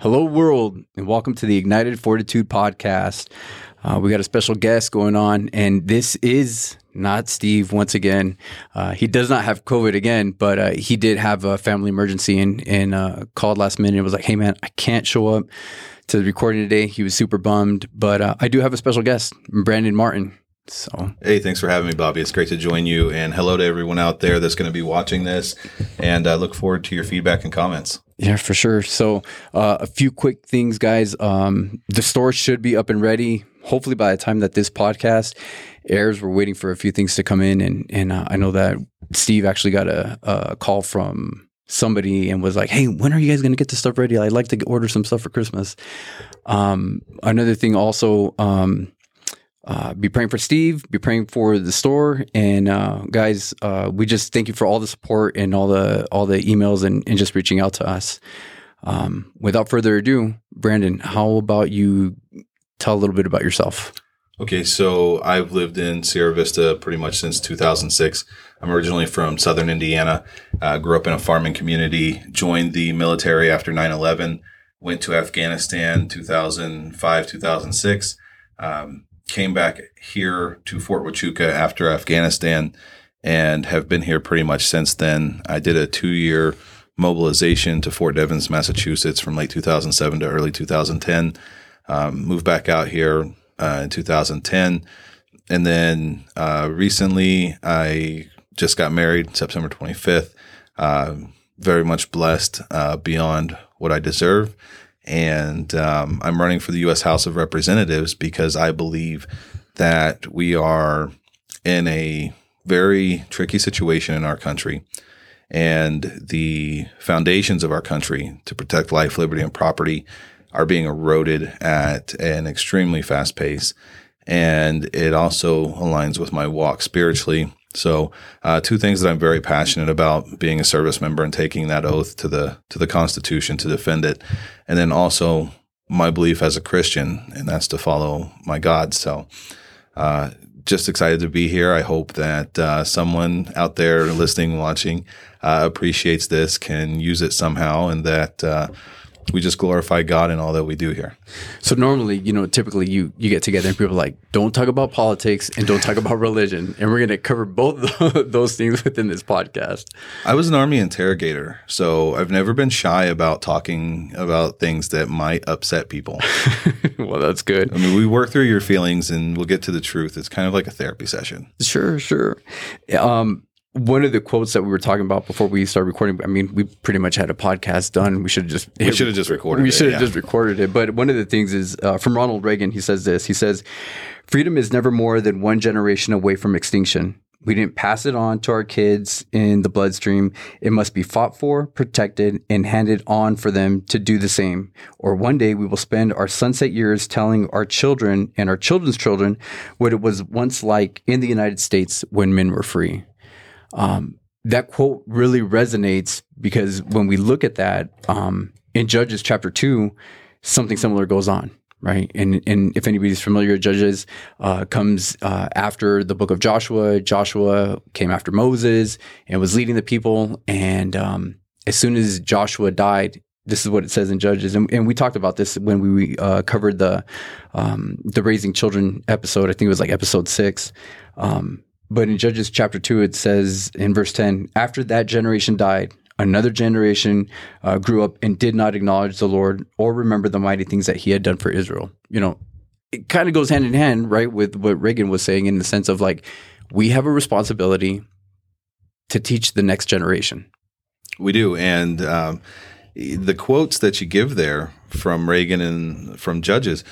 Hello, world, and welcome to the Ignited Fortitude podcast. Uh, we got a special guest going on, and this is not Steve once again. Uh, he does not have COVID again, but uh, he did have a family emergency and, and uh, called last minute and was like, hey, man, I can't show up to the recording today. He was super bummed, but uh, I do have a special guest, Brandon Martin. So, hey, thanks for having me, Bobby. It's great to join you, and hello to everyone out there that's going to be watching this. And I look forward to your feedback and comments. Yeah, for sure. So, uh, a few quick things, guys. Um, the store should be up and ready. Hopefully, by the time that this podcast airs, we're waiting for a few things to come in, and and uh, I know that Steve actually got a, a call from somebody and was like, "Hey, when are you guys going to get this stuff ready? I'd like to order some stuff for Christmas." Um, another thing, also. Um, uh, be praying for Steve, be praying for the store, and uh, guys, uh, we just thank you for all the support and all the all the emails and, and just reaching out to us. Um, without further ado, Brandon, how about you tell a little bit about yourself? Okay, so I've lived in Sierra Vista pretty much since 2006. I'm originally from Southern Indiana. Uh, grew up in a farming community. Joined the military after 9/11. Went to Afghanistan 2005 2006. Um, came back here to Fort Huachuca after Afghanistan and have been here pretty much since then. I did a two year mobilization to Fort Devens, Massachusetts from late 2007 to early 2010. Um, moved back out here uh, in 2010. And then uh, recently, I just got married September 25th. Uh, very much blessed uh, beyond what I deserve and um, I'm running for the U.S. House of Representatives because I believe that we are in a very tricky situation in our country, and the foundations of our country to protect life, liberty, and property are being eroded at an extremely fast pace. And it also aligns with my walk spiritually so, uh, two things that I'm very passionate about: being a service member and taking that oath to the to the Constitution to defend it, and then also my belief as a Christian, and that's to follow my God. So, uh, just excited to be here. I hope that uh, someone out there listening, watching, uh, appreciates this, can use it somehow, and that uh, we just glorify God in all that we do here. So normally, you know, typically you you get together and people are like, don't talk about politics and don't talk about religion, and we're going to cover both those things within this podcast. I was an army interrogator, so I've never been shy about talking about things that might upset people. well, that's good. I mean, we work through your feelings and we'll get to the truth. It's kind of like a therapy session. Sure, sure. Um, one of the quotes that we were talking about before we started recording. I mean, we pretty much had a podcast done. We should have just we should have just recorded. It. We should have yeah. just recorded it. But one of the things is uh, from Ronald Reagan. He says this. He says, "Freedom is never more than one generation away from extinction." We didn't pass it on to our kids in the bloodstream. It must be fought for, protected, and handed on for them to do the same. Or one day we will spend our sunset years telling our children and our children's children what it was once like in the United States when men were free. Um, that quote really resonates because when we look at that um, in Judges chapter two, something similar goes on, right? And and if anybody's familiar, Judges uh, comes uh, after the book of Joshua. Joshua came after Moses and was leading the people. And um, as soon as Joshua died, this is what it says in Judges, and, and we talked about this when we uh, covered the um, the raising children episode. I think it was like episode six. Um, but in Judges chapter 2, it says in verse 10 After that generation died, another generation uh, grew up and did not acknowledge the Lord or remember the mighty things that he had done for Israel. You know, it kind of goes hand in hand, right, with what Reagan was saying in the sense of like, we have a responsibility to teach the next generation. We do. And um, the quotes that you give there from Reagan and from Judges,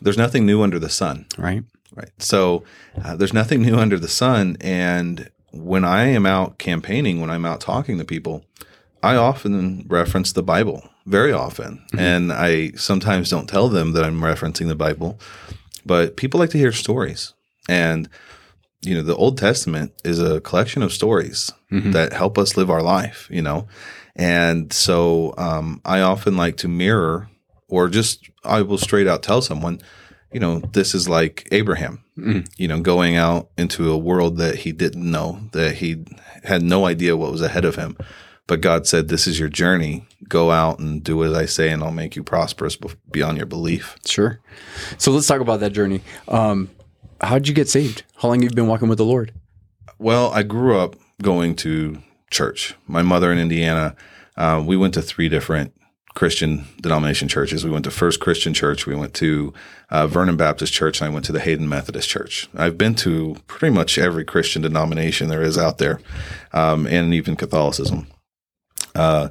there's nothing new under the sun. Right. Right. So uh, there's nothing new under the sun. And when I am out campaigning, when I'm out talking to people, I often reference the Bible very often. Mm-hmm. And I sometimes don't tell them that I'm referencing the Bible, but people like to hear stories. And, you know, the Old Testament is a collection of stories mm-hmm. that help us live our life, you know. And so um, I often like to mirror or just I will straight out tell someone, you know, this is like Abraham, mm. you know, going out into a world that he didn't know, that he had no idea what was ahead of him. But God said, This is your journey. Go out and do as I say, and I'll make you prosperous beyond your belief. Sure. So let's talk about that journey. Um, how'd you get saved? How long have you been walking with the Lord? Well, I grew up going to church. My mother in Indiana, uh, we went to three different Christian denomination churches. We went to First Christian Church, we went to uh, Vernon Baptist Church, and I went to the Hayden Methodist Church. I've been to pretty much every Christian denomination there is out there, um, and even Catholicism. Uh,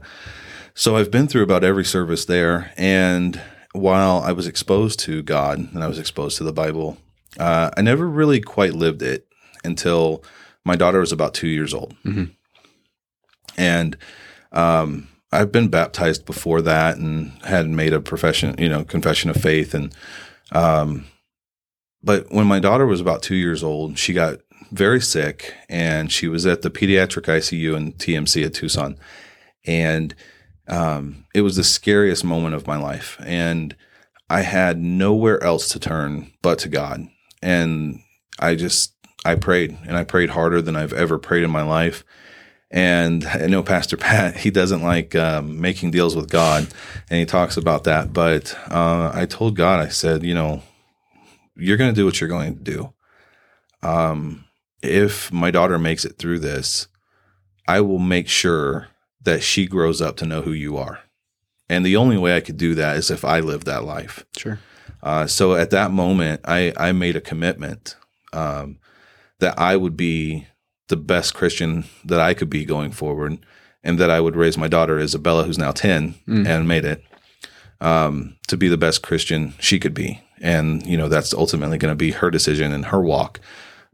so I've been through about every service there, and while I was exposed to God and I was exposed to the Bible, uh, I never really quite lived it until my daughter was about two years old, Mhm. and um, I've been baptized before that and had made a profession, you know, confession of faith, and um, but when my daughter was about two years old, she got very sick, and she was at the pediatric ICU in TMC at Tucson, and um, it was the scariest moment of my life, and I had nowhere else to turn but to God, and I just I prayed, and I prayed harder than I've ever prayed in my life. And I know Pastor Pat, he doesn't like um, making deals with God, and he talks about that. But uh, I told God, I said, you know, you're going to do what you're going to do. Um, if my daughter makes it through this, I will make sure that she grows up to know who you are. And the only way I could do that is if I live that life. Sure. Uh, so at that moment, I, I made a commitment um, that I would be the best Christian that I could be going forward, and that I would raise my daughter Isabella, who's now ten Mm. and made it, um, to be the best Christian she could be. And you know that's ultimately going to be her decision and her walk.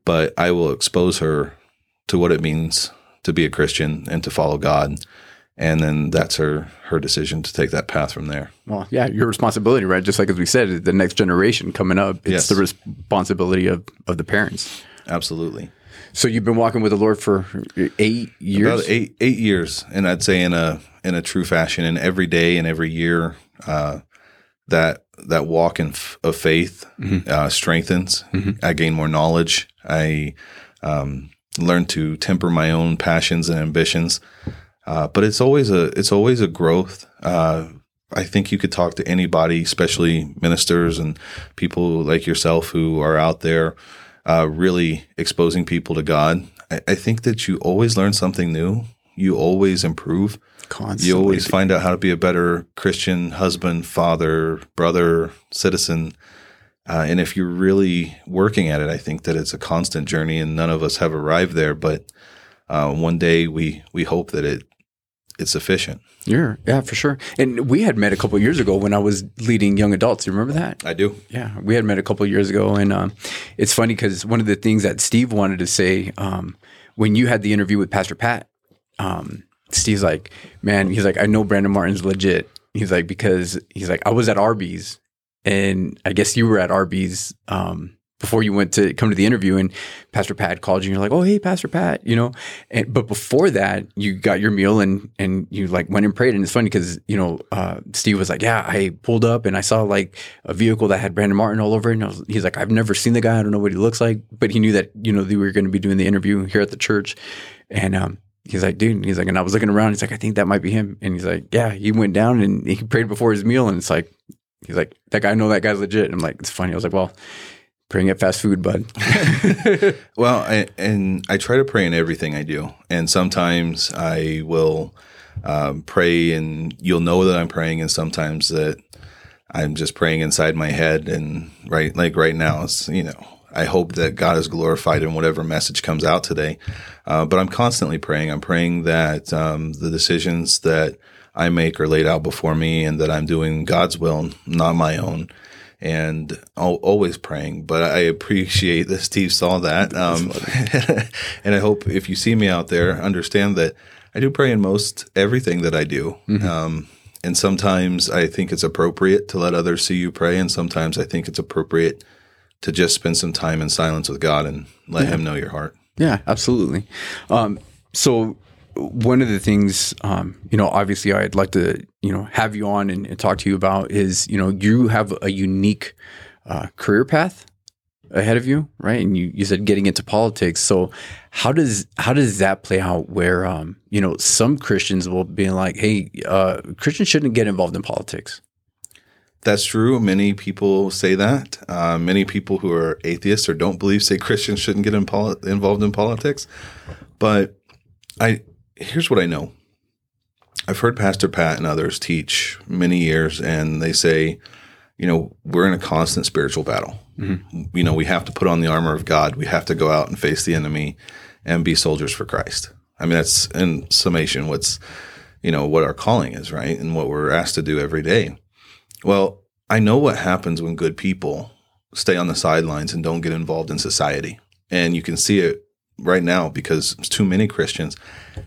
But I will expose her to what it means to be a Christian and to follow God, and then that's her her decision to take that path from there. Well, yeah, your responsibility, right? Just like as we said, the next generation coming up, it's Yes. the responsibility of, of the parents. Absolutely. So you've been walking with the Lord for eight years. About eight eight years, and I'd say in a in a true fashion, and every day and every year, uh, that that walk in f- of faith uh, strengthens. I gain more knowledge. I um, learn to temper my own passions and ambitions. Uh, but it's always a it's always a growth. Uh, I think you could talk to anybody, especially ministers and people like yourself who are out there uh, really exposing people to God. I, I think that you always learn something new. You always improve. Constantly. You always find out how to be a better Christian husband, father, brother, citizen. Uh, and if you're really working at it, I think that it's a constant journey, and none of us have arrived there. But uh, one day we we hope that it it's efficient. Yeah, yeah, for sure. And we had met a couple of years ago when I was leading young adults. You remember that? I do. Yeah, we had met a couple of years ago, and um, it's funny because one of the things that Steve wanted to say um, when you had the interview with Pastor Pat, um, Steve's like, "Man, he's like, I know Brandon Martin's legit." He's like, because he's like, I was at Arby's, and I guess you were at Arby's um, before you went to come to the interview, and Pastor Pat called you, and you're like, "Oh, hey, Pastor Pat," you know. And but before that, you got your meal, and and you like went and prayed, and it's funny because you know uh, Steve was like, "Yeah, I pulled up and I saw like a vehicle that had Brandon Martin all over it," and was, he's like, "I've never seen the guy, I don't know what he looks like," but he knew that you know they were going to be doing the interview here at the church, and um, he's like, dude, he's like, and I was looking around. He's like, I think that might be him. And he's like, yeah, he went down and he prayed before his meal. And it's like, he's like, that guy, I know that guy's legit. And I'm like, it's funny. I was like, well, praying at fast food, bud. Well, I, and I try to pray in everything I do, and sometimes I will um, pray, and you'll know that I'm praying, and sometimes that I'm just praying inside my head, and right, like right now, it's you know, I hope that God is glorified in whatever message comes out today. Uh, but I'm constantly praying. I'm praying that um, the decisions that I make are laid out before me, and that I'm doing God's will, not my own and always praying. But I appreciate that Steve saw that, um, and I hope if you see me out there, understand that I do pray in most everything that I do. Um, and sometimes I think it's appropriate to let others see you pray, and sometimes I think it's appropriate to just spend some time in silence with God and let Him know your heart. Yeah, absolutely. Um, so one of the things, um, you know, obviously I'd like to, you know, have you on and, and talk to you about is, you know, you have a unique uh, career path. ahead of you, right? And you, you said getting into politics. So how does how does that play out? Where um, you know some Christians will be like, hey, uh, Christians shouldn't get involved in politics. That's true. Many people say that. Uh, many people who are atheists or don't believe say Christians shouldn't get in involved in politics. But I here's what I know. I've heard Pastor Pat and others teach many years, and they say, you know, we're in a constant spiritual battle. Mm-hmm. You know, we have to put on the armor of God. We have to go out and face the enemy and be soldiers for Christ. I mean, that's in summation what's, you know, what our calling is, right? And what we're asked to do every day. Well, I know what happens when good people stay on the sidelines and don't get involved in society. And you can see it right now because too many Christians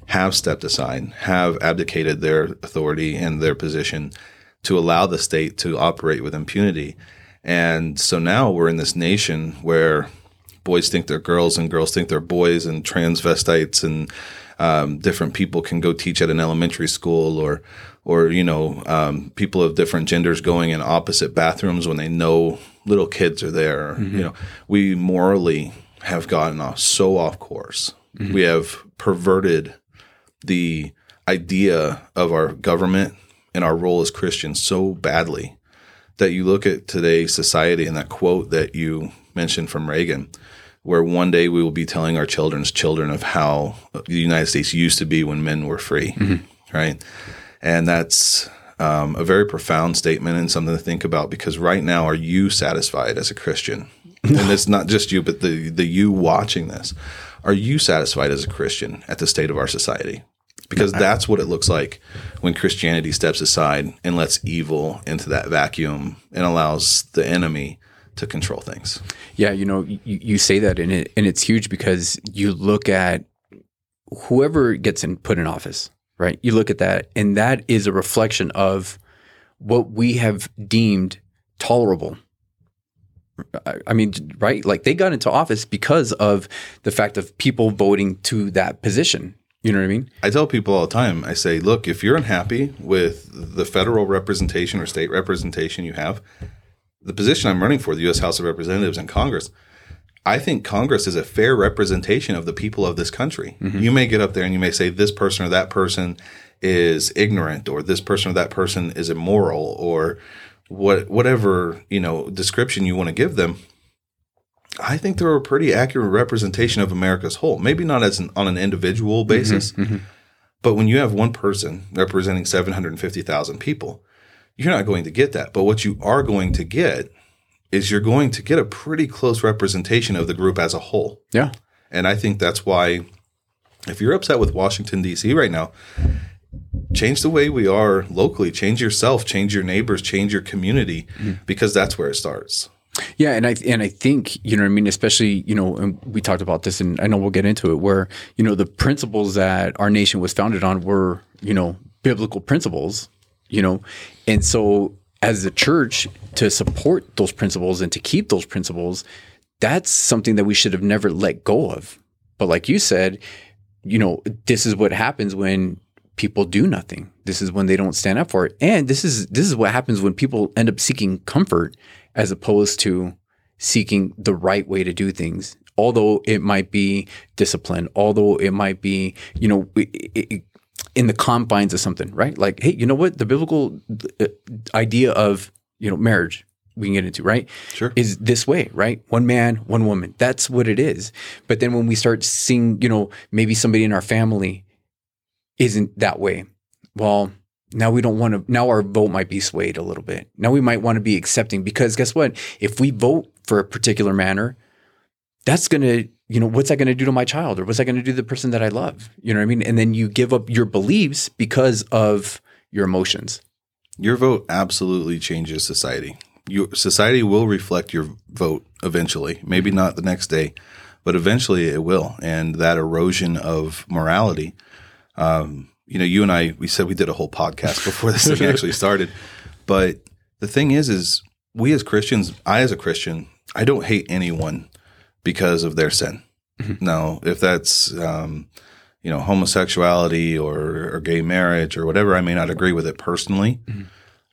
have stepped aside, have abdicated their authority and their position to allow the state to operate with impunity. And so now we're in this nation where boys think they're girls and girls think they're boys, and transvestites and um, different people can go teach at an elementary school, or or you know um, people of different genders going in opposite bathrooms when they know little kids are there. Mm-hmm. You know, we morally have gotten off so off course. Mm-hmm. We have perverted the idea of our government and our role as Christians so badly that you look at today's society and that quote that you mentioned from Reagan, where one day we will be telling our children's children of how the United States used to be when men were free, mm-hmm. right? And that's um, a very profound statement and something to think about because right now, are you satisfied as a Christian? And it's not just you, but the the you watching this. Are you satisfied as a Christian at the state of our society? Because that's what it looks like when Christianity steps aside and lets evil into that vacuum and allows the enemy to control things. Yeah, you know, you, you say that and it and it's huge because you look at whoever gets in put in office, right? You look at that and that is a reflection of what we have deemed tolerable I mean, right? Like they got into office because of the fact of people voting to that position. You know what I mean? I tell people all the time, I say, look, if you're unhappy with the federal representation or state representation you have, the position I'm running for, the U.S. House of Representatives and Congress, I think Congress is a fair representation of the people of this country. Mm-hmm. You may get up there and you may say this person or that person is ignorant or this person or that person is immoral or what whatever you know description you want to give them i think they're a pretty accurate representation of america's whole. Maybe not as an, on an individual mm-hmm, basis mm-hmm, mm-hmm. but when you have one person representing 750000 people you're not going to get that. But what you are going to get is you're going to get a pretty close representation of the group as a whole. Yeah. And i think that's why if you're upset with washington d.c right now change the way we are locally change yourself change your neighbors change your community mm-hmm. because that's where it starts yeah, and I and I think you know what I mean, especially you know, and we talked about this, and I know we'll get into it. Where you know the principles that our nation was founded on were you know biblical principles, you know, and so as a church to support those principles and to keep those principles, that's something that we should have never let go of. But like you said, you know, this is what happens when people do nothing. This is when they don't stand up for it. And this is this is what happens when people end up seeking comfort as opposed to seeking the right way to do things. Although it might be discipline, although it might be, you know, it, it, in the confines of something, right? Like, hey, you know what? The biblical uh, idea of, you know, marriage, we can get into, right? Sure. Is this way, right? One man, one woman. That's what it is. But then when we start seeing, you know, maybe somebody in our family isn't that way. Well, now we don't want to, now our vote might be swayed a little bit. Now we might want to be accepting because guess what? If we vote for a particular manner, that's going to, you know, what's that going to do to my child or what's that going to do to the person that I love? You know what I mean? And then you give up your beliefs because of your emotions. Your vote absolutely changes society. Your society will reflect your vote eventually. Maybe not the next day, but eventually it will. And that erosion of morality um, you know, you and I, we said we did a whole podcast before this thing actually started. But the thing is, is we as Christians, I as a Christian, I don't hate anyone because of their sin. Mm-hmm. Now, if that's, um, you know, homosexuality or, or, gay marriage or whatever, I may not agree with it personally, mm-hmm.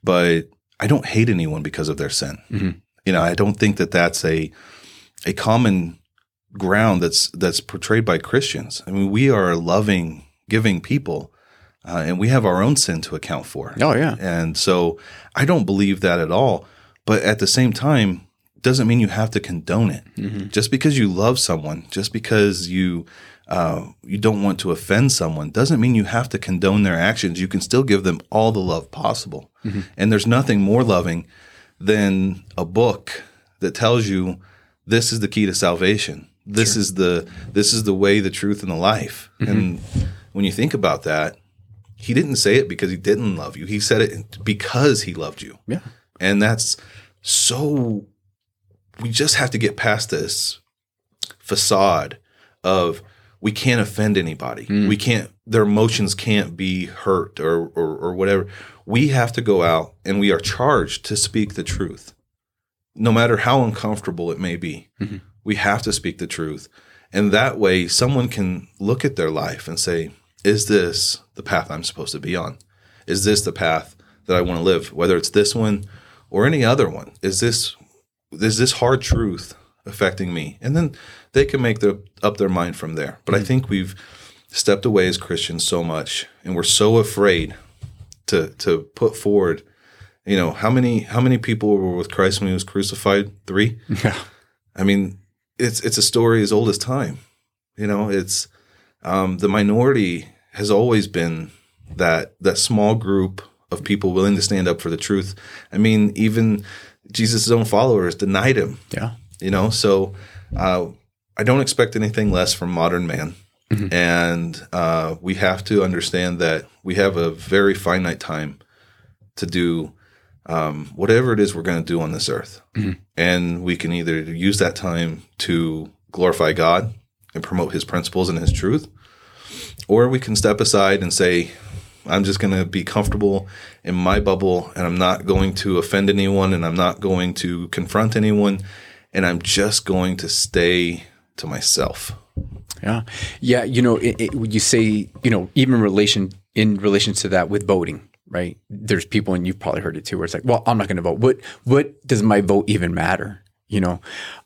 but I don't hate anyone because of their sin. Mm-hmm. You know, I don't think that that's a, a common ground that's that's portrayed by Christians. I mean, we are loving, giving people, uh, and we have our own sin to account for. Oh yeah. And so I don't believe that at all. But at the same time, doesn't mean you have to condone it. Mm-hmm. Just because you love someone, just because you uh, you don't want to offend someone, doesn't mean you have to condone their actions. You can still give them all the love possible. Mm-hmm. And there's nothing more loving than a book that tells you this is the key to salvation. This is the this is the way, the truth, and the life. Mm-hmm. And when you think about that, he didn't say it because he didn't love you. He said it because he loved you. Yeah. And that's so we just have to get past this facade of we can't offend anybody. Mm. We can't their emotions can't be hurt or, or or whatever. We have to go out and we are charged to speak the truth. No matter how uncomfortable it may be. Mhm. We have to speak the truth. And that way someone can look at their life and say, is this the path I'm supposed to be on? Is this the path that I want to live? Whether it's this one or any other one. Is this is this hard truth affecting me? And then they can make the, up their mind from there. But I mm-hmm. think we've stepped away as Christians so much, and we're so afraid to to put forward. You know how many how many people were with Christ when he was crucified? Three. Yeah. I mean, it's it's a story as old as time. You know, it's um, the minority has always been that that small group of people willing to stand up for the truth. I mean, even Jesus' own followers denied him. Yeah. You know, so uh, I don't expect anything less from modern man. And uh, we have to understand that we have a very finite time to do um, whatever it is we're going to do on this earth. And we can either use that time to glorify God and promote his principles and his truth, or we can step aside and say, I'm just going to be comfortable in my bubble and I'm not going to offend anyone and I'm not going to confront anyone and I'm just going to stay to myself. Yeah, yeah. You know, it, it, you say, you know, even relation in relation to that with voting, right? There's people, and you've probably heard it too, where it's like, well, I'm not going to vote. What what does my vote even matter? You know,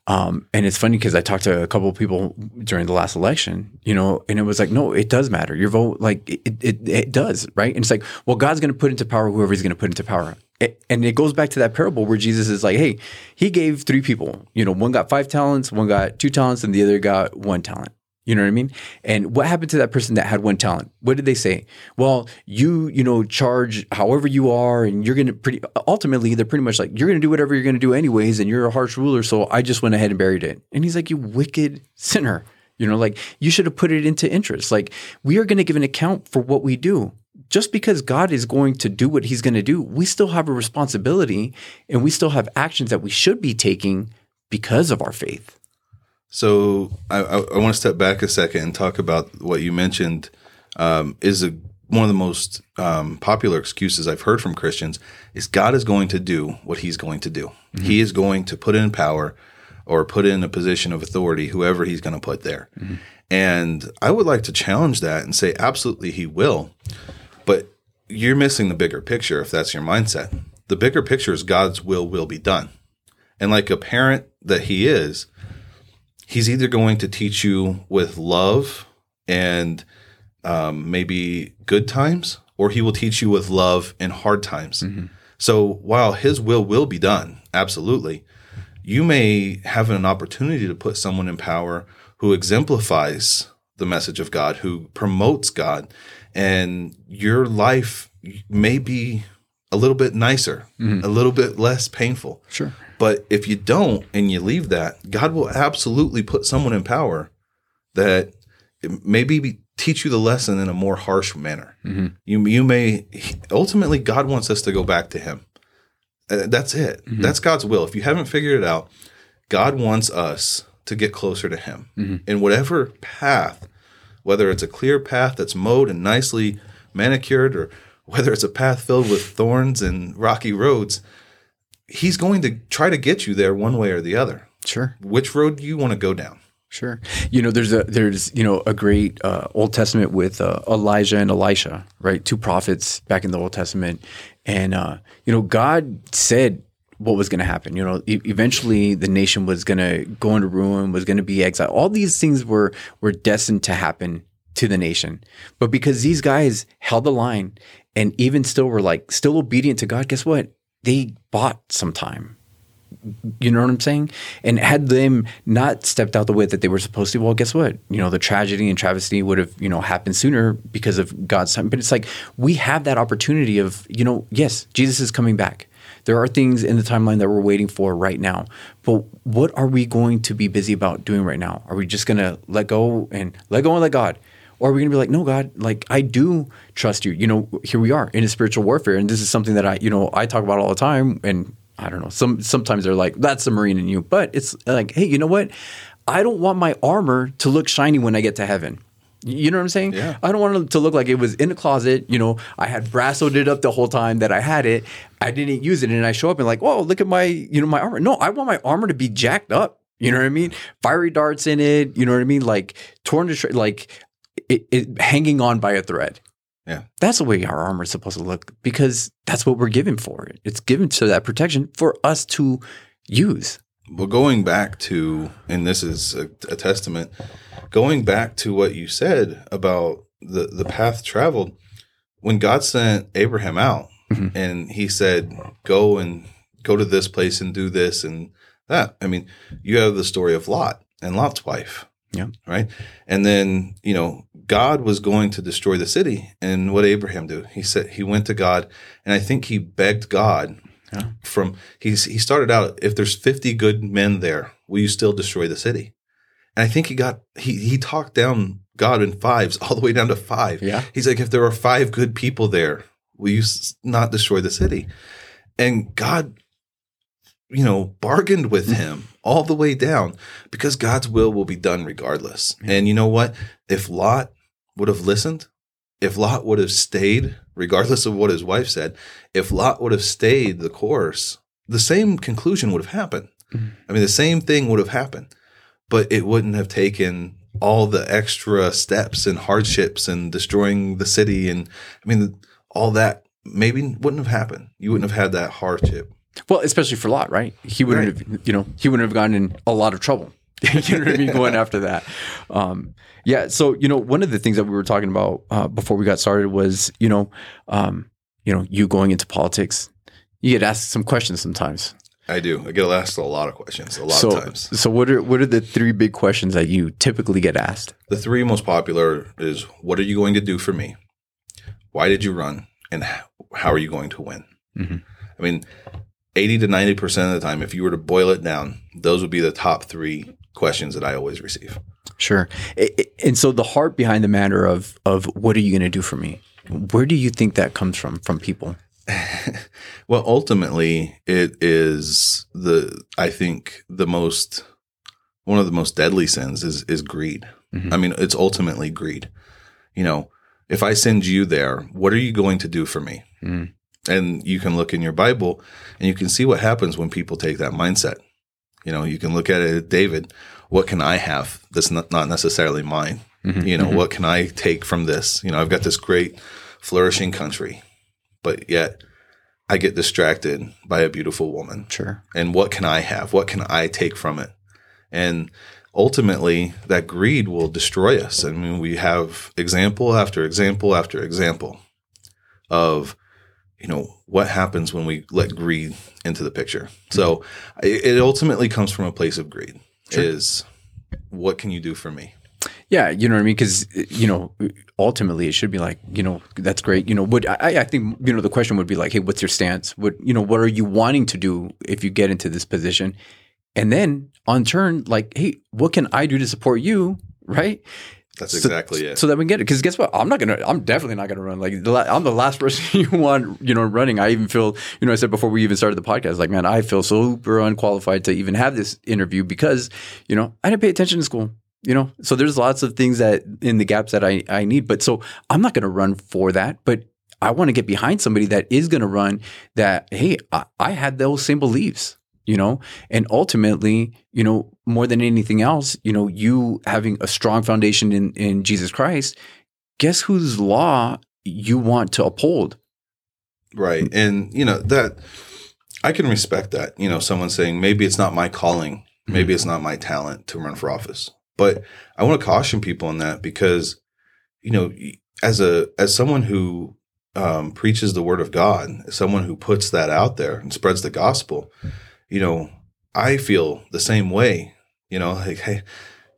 um, and it's funny because I talked to a couple of people during the last election, you know, and it was like, no, it does matter. Your vote, like, it it, it does, right? And it's like, well, God's going to put into power whoever He's going to put into power. It- and it goes back to that parable where Jesus is like, hey, He gave three people, you know, one got five talents, one got two talents, and the other got one talent. You know what I mean? And what happened to that person that had one talent? What did they say? Well, you, you know, charge however you are, and you're going to pretty ultimately, they're pretty much like, you're going to do whatever you're going to do anyways, and you're a harsh ruler. So I just went ahead and buried it. And he's like, you wicked sinner. You know, like you should have put it into interest. Like we are going to give an account for what we do. Just because God is going to do what he's going to do, we still have a responsibility and we still have actions that we should be taking because of our faith. So I, I, I want to step back a second and talk about what you mentioned um, is a, one of the most um, popular excuses I've heard from Christians is God is going to do what He's going to do. He is going to put in power or put in a position of authority whoever He's going to put there. And I would like to challenge that and say absolutely He will, but you're missing the bigger picture if that's your mindset. The bigger picture is God's will will be done. And like a parent that He is, he's either going to teach you with love and um, maybe good times, or he will teach you with love in hard times. So while his will will be done, absolutely, you may have an opportunity to put someone in power who exemplifies the message of God, who promotes God, and your life may be a little bit nicer, a little bit less painful. Sure. But if you don't and you leave that, God will absolutely put someone in power that maybe teach you the lesson in a more harsh manner. Mm-hmm. You you may ultimately God wants us to go back to Him. Uh, That's it. Mm-hmm. That's God's will. If you haven't figured it out, God wants us to get closer to Him mm-hmm. in whatever path, whether it's a clear path that's mowed and nicely manicured, or whether it's a path filled with thorns and rocky roads he's going to try to get you there one way or the other. Sure. Which road do you want to go down? Sure. You know, there's a there's you know a great uh, Old Testament with uh, Elijah and Elisha, right? Two prophets back in the Old Testament, and uh, you know God said what was going to happen. You know, e- eventually the nation was going to go into ruin, was going to be exiled. All these things were were destined to happen to the nation. But because these guys held the line and even still were like still obedient to God, guess what? They bought some time. You know what I'm saying? And had them not stepped out the way that they were supposed to, well, guess what? You know, the tragedy and travesty would have, you know, happened sooner because of God's time. But it's like we have that opportunity of, you know, yes, Jesus is coming back. There are things in the timeline that we're waiting for right now. But what are we going to be busy about doing right now? Are we just going to let go and let go and let God? Or are we going to be like, no, God, like I do trust you. You know, here we are in a spiritual warfare. And this is something that I, you know, I talk about all the time. And I don't know, some sometimes they're like, that's the Marine in you. But it's like, hey, you know what? I don't want my armor to look shiny when I get to heaven. You know what I'm saying? Yeah. I don't want it to look like it was in the closet. You know, I had brassoed it up the whole time that I had it. I didn't use it, and I show up and like, oh, look at my, you know, my armor. No, I want my armor to be jacked up. You know what I mean? Fiery darts in it. You know what I mean? Like torn to shreds, like it, it hanging on by a thread. Yeah. That's the way our armor is supposed to look because that's what we're given for it. It's given to that protection for us to use. Well, going back to, and this is a, a testament, going back to what you said about the, the path traveled, when God sent Abraham out Mhm. and he said, go and go to this place and do this and that. I mean, you have the story of Lot and Lot's wife. Yeah. Right. And then, you know, God was going to destroy the city. And what did Abraham do? He said, he went to God and I think he begged God Yeah. from, he's, he started out, if there's 50 good men there, will you still destroy the city? And I think he got, he, he talked down God in fives all the way down to five. Yeah. He's like, if there are five good people there, will you not destroy the city? And God, you know, bargained with him all the way down because God's will will be done regardless. And you know what? If Lot would have listened, if Lot would have stayed, regardless of what his wife said, if Lot would have stayed the course, the same conclusion would have happened. Mhm. I mean, the same thing would have happened, but it wouldn't have taken all the extra steps and hardships and destroying the city. And I mean, all that maybe wouldn't have happened. You wouldn't have had that hardship. Well, especially for Lot, right? He wouldn't have, you know, he wouldn't have gotten in a lot of trouble. you know what I mean? Going after that. Um, yeah. So, you know, one of the things that we were talking about uh, before we got started was, you know, um, you know, you going into politics, you get asked some questions sometimes. I do. I get asked a lot of questions, a lot so, of times. so what are what are the three big questions that you typically get asked? The three most popular is what are you going to do for me? Why did you run? And how are you going to win? Mhm. I mean, 80 to 90% of the time, if you were to boil it down, those would be the top three questions that I always receive. Sure. And so the heart behind the matter of of what are you going to do for me? Where do you think that comes from from people? Well, ultimately, it is the, I think, the most, one of the most deadly sins is, is greed. Mhm. I mean, it's ultimately greed. You know, if I send you there, what are you going to do for me? Mm. And you can look in your Bible and you can see what happens when people take that mindset. You know, you can look at it, David, what can I have that's not, not necessarily mine? Mhm. You know, Mhm. what can I take from this? You know, I've got this great flourishing country, but yet I get distracted by a beautiful woman. Sure. And what can I have? What can I take from it? And ultimately, that greed will destroy us. I mean, we have example after example after example of, you know, what happens when we let greed into the picture. So it, ultimately comes from a place of greed. Sure. Is what can you do for me? Yeah, you know what I mean? Because you know, ultimately, it should be like, you know, that's great. You know, would I, I think you know the question would be like, hey, what's your stance? What you know, what are you wanting to do if you get into this position? And then on turn, like, hey, what can I do to support you? Right? That's So- exactly it. So that we get it. Because guess what? I'm not gonna. I'm definitely not gonna run. Like the la- I'm the last person you want. You know, running. I even feel. You know, I said before we even started the podcast. Like, man, I feel super unqualified to even have this interview because you know I didn't pay attention in school. You know, so there's lots of things that in the gaps that I I need. But so I'm not gonna run for that. But I want to get behind somebody that is gonna run. That hey, I, I had those same beliefs you know and ultimately you know more than anything else you know you having a strong foundation in in jesus christ guess whose law you want to uphold Right. And, you know, that I can respect that. You know, someone saying maybe it's not my calling, maybe it's not my talent to run for office. But I want to caution people on that because, you know, as a as someone who um, preaches the word of God, as someone who puts that out there and spreads the gospel, you know, I feel the same way. You know, like hey,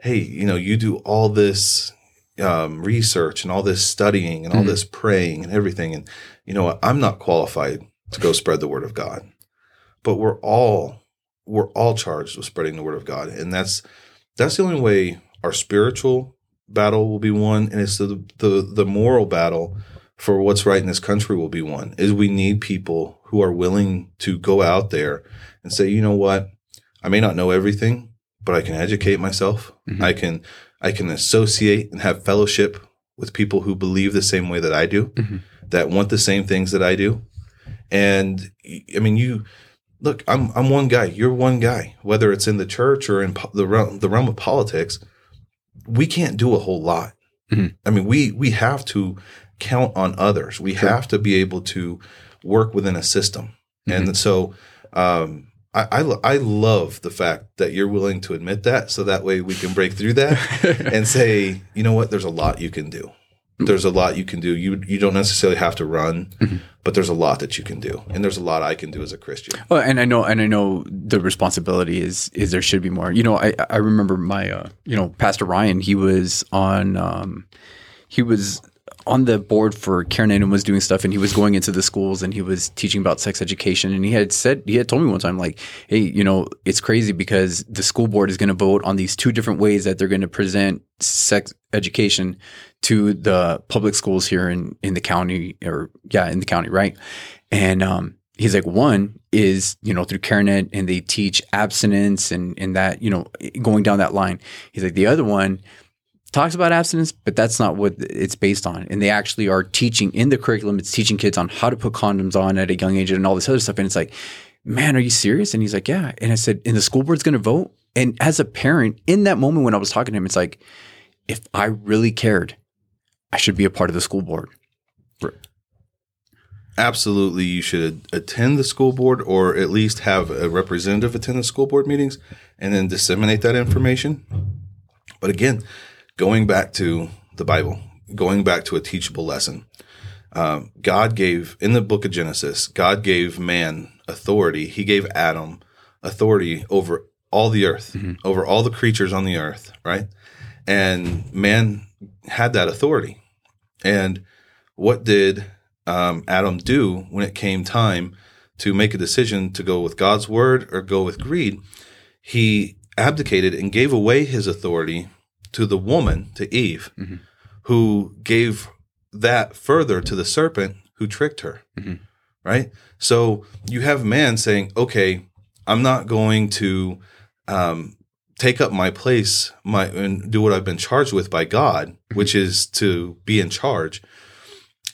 hey, you know, you do all this um, research and all this studying and all Mhm. this praying and everything, and you know, I'm not qualified to go spread the word of God, but we're all we're all charged with spreading the word of God, and that's that's the only way our spiritual battle will be won, and it's the the the moral battle for what's right in this country will be won. Is we need people who are willing to go out there and say, you know what, I may not know everything, but I can educate myself. Mhm. I can I can associate and have fellowship with people who believe the same way that I do, Mhm. that want the same things that I do. And I mean, you look. I'm I'm one guy. You're one guy. Whether it's in the church or in po- the realm, the realm of politics, we can't do a whole lot. Mhm. I mean, we we have to count on others. We Sure. have to be able to work within a system. And so, um, I, I lo- I love the fact that you're willing to admit that, so that way we can break through that and say, you know what, there's a lot you can do. There's a lot you can do. You you don't necessarily have to run, Mhm. but there's a lot that you can do, and there's a lot I can do as a Christian. Well, and I know, and I know the responsibility is is there should be more. You know, I I remember my uh, you know Pastor Ryan. He was on um, he was on the board for CareNet and was doing stuff, and he was going into the schools and he was teaching about sex education. And he had said he had told me one time like, hey, you know, it's crazy because the school board is going to vote on these two different ways that they're going to present sex education to the public schools here in in the county or yeah in the county right and um he's like one is you know through CareNet and they teach abstinence and and that you know going down that line he's like the other one talks about abstinence but that's not what it's based on. And they actually are teaching in the curriculum it's teaching kids on how to put condoms on at a young age and all this other stuff. And it's like man are you serious? And he's like yeah. And i said and the school board's going to vote? And as a parent in that moment when i was talking to him it's like if i really cared i should be a part of the school board. Absolutely, you should attend the school board, or at least have a representative attend the school board meetings, and then disseminate that information. But again, going back to the Bible, going back to a teachable lesson. Um, God gave in the book of Genesis, God gave man authority. He gave Adam authority over all the earth, over all the creatures on the earth, right? And man had that authority. And what did um, Adam do when it came time to make a decision to go with God's word or go with greed? He abdicated and gave away his authority to the woman, to Eve, Mhm. who gave that further to the serpent who tricked her. Mhm. Right? So you have man saying, okay, I'm not going to um, take up my place my and do what I've been charged with by God, which is to be in charge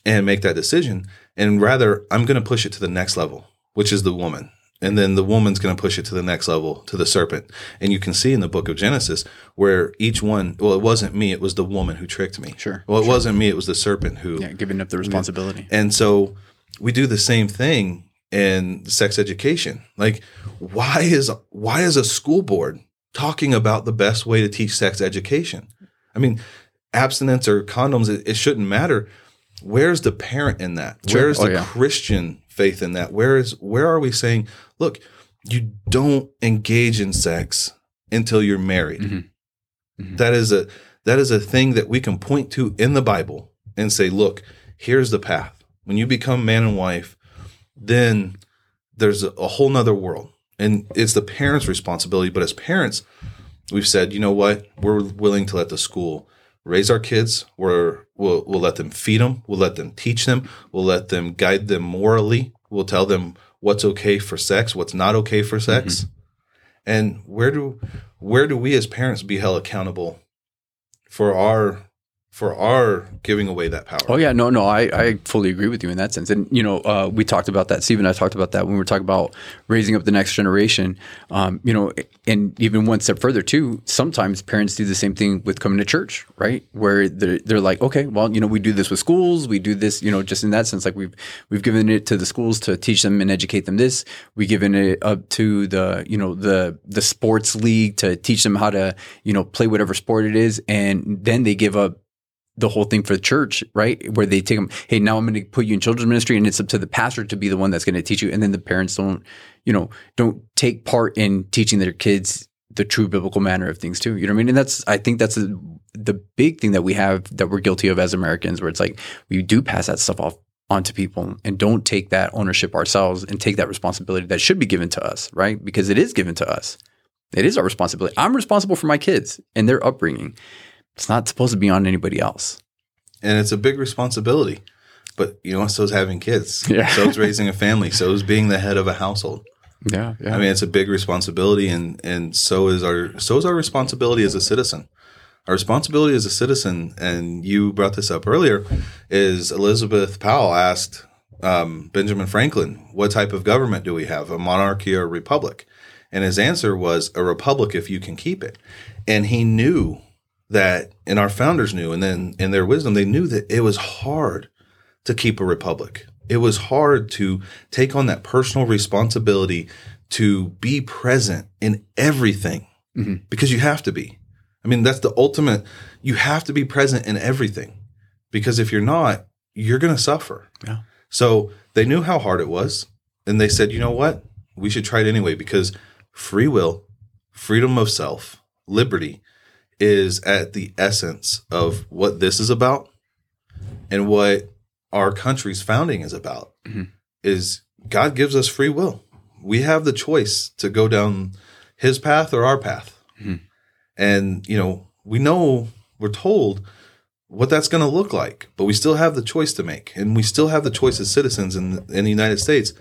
and make that decision. And rather, I'm going to push it to the next level, which is the woman. And then the woman's going to push it to the next level, to the serpent. And you can see in the book of Genesis where each one, well, it wasn't me, it was the woman who tricked me. Sure, Well, it wasn't me, it was the serpent who. yeah giving up the mm-hmm. responsibility And so we do the same thing in sex education. Like, why is why is a school board talking about the best way to teach sex education? I mean, abstinence or condoms, it, it shouldn't matter. Where's the parent in that? Sure. Where's Oh, the yeah. Christian faith in that? Where is where are we saying, look, you don't engage in sex until you're married? Mhm. Mhm. That is a that is a thing that we can point to in the Bible and say, look, here's the path. When you become man and wife, then there's a, a whole nother world. And it's the parents' responsibility. But as parents, we've said, you know what? We're willing to let the school raise our kids. We're, we'll, we'll let them feed them. We'll let them teach them. We'll let them guide them morally. We'll tell them what's okay for sex, what's not okay for sex. Mm-hmm. And where do where do we as parents be held accountable for our for our giving away that power. Oh yeah, no, no, I, I fully agree with you in that sense. And you know, uh, we talked about that. Steve and I talked about that when we were talking about raising up the next generation. Um, you know, and even one step further too. Sometimes parents do the same thing with coming to church, right? Where they're they're like, okay, well, you know, we do this with schools, we do this, you know, just in that sense, like we've we've given it to the schools to teach them and educate them this. We've given it up to the you know the the sports league to teach them how to you know play whatever sport it is, and then they give up the whole thing for the church, right? Where they take them, hey, now I'm going to put you in children's ministry, and it's up to the pastor to be the one that's going to teach you, and then the parents don't, you know, don't take part in teaching their kids the true biblical manner of things too. You know what I mean? And that's, I think that's a, the big thing that we have that we're guilty of as Americans, where it's like we do pass that stuff off onto people and don't take that ownership ourselves and take that responsibility that should be given to us, right? Because it is given to us. It is our responsibility. I'm responsible for my kids and their upbringing. It's not supposed to be on anybody else. And it's a big responsibility. But you know, so is having kids. Yeah. So is raising a family. So is being the head of a household. Yeah, yeah. I mean, it's a big responsibility, and and so is our so is our responsibility as a citizen. Our responsibility as a citizen, and you brought this up earlier, is Elizabeth Powel asked um, Benjamin Franklin, "What type of government do we have? A monarchy or a republic?" And his answer was, "A republic if you can keep it." And he knew that, and our founders knew, and then in their wisdom, they knew that it was hard to keep a republic. It was hard to take on that personal responsibility to be present in everything Mhm. because you have to be. I mean, that's the ultimate. You have to be present in everything because if you're not, you're going to suffer. Yeah. So they knew how hard it was. And they said, you know what? We should try it anyway because free will, freedom of self, liberty is at the essence of what this is about and what our country's founding is about Mhm. is God gives us free will. We have the choice to go down his path or our path. Mhm. And, you know, we know we're told what that's going to look like, but we still have the choice to make. And we still have the choice as citizens in, in the United States.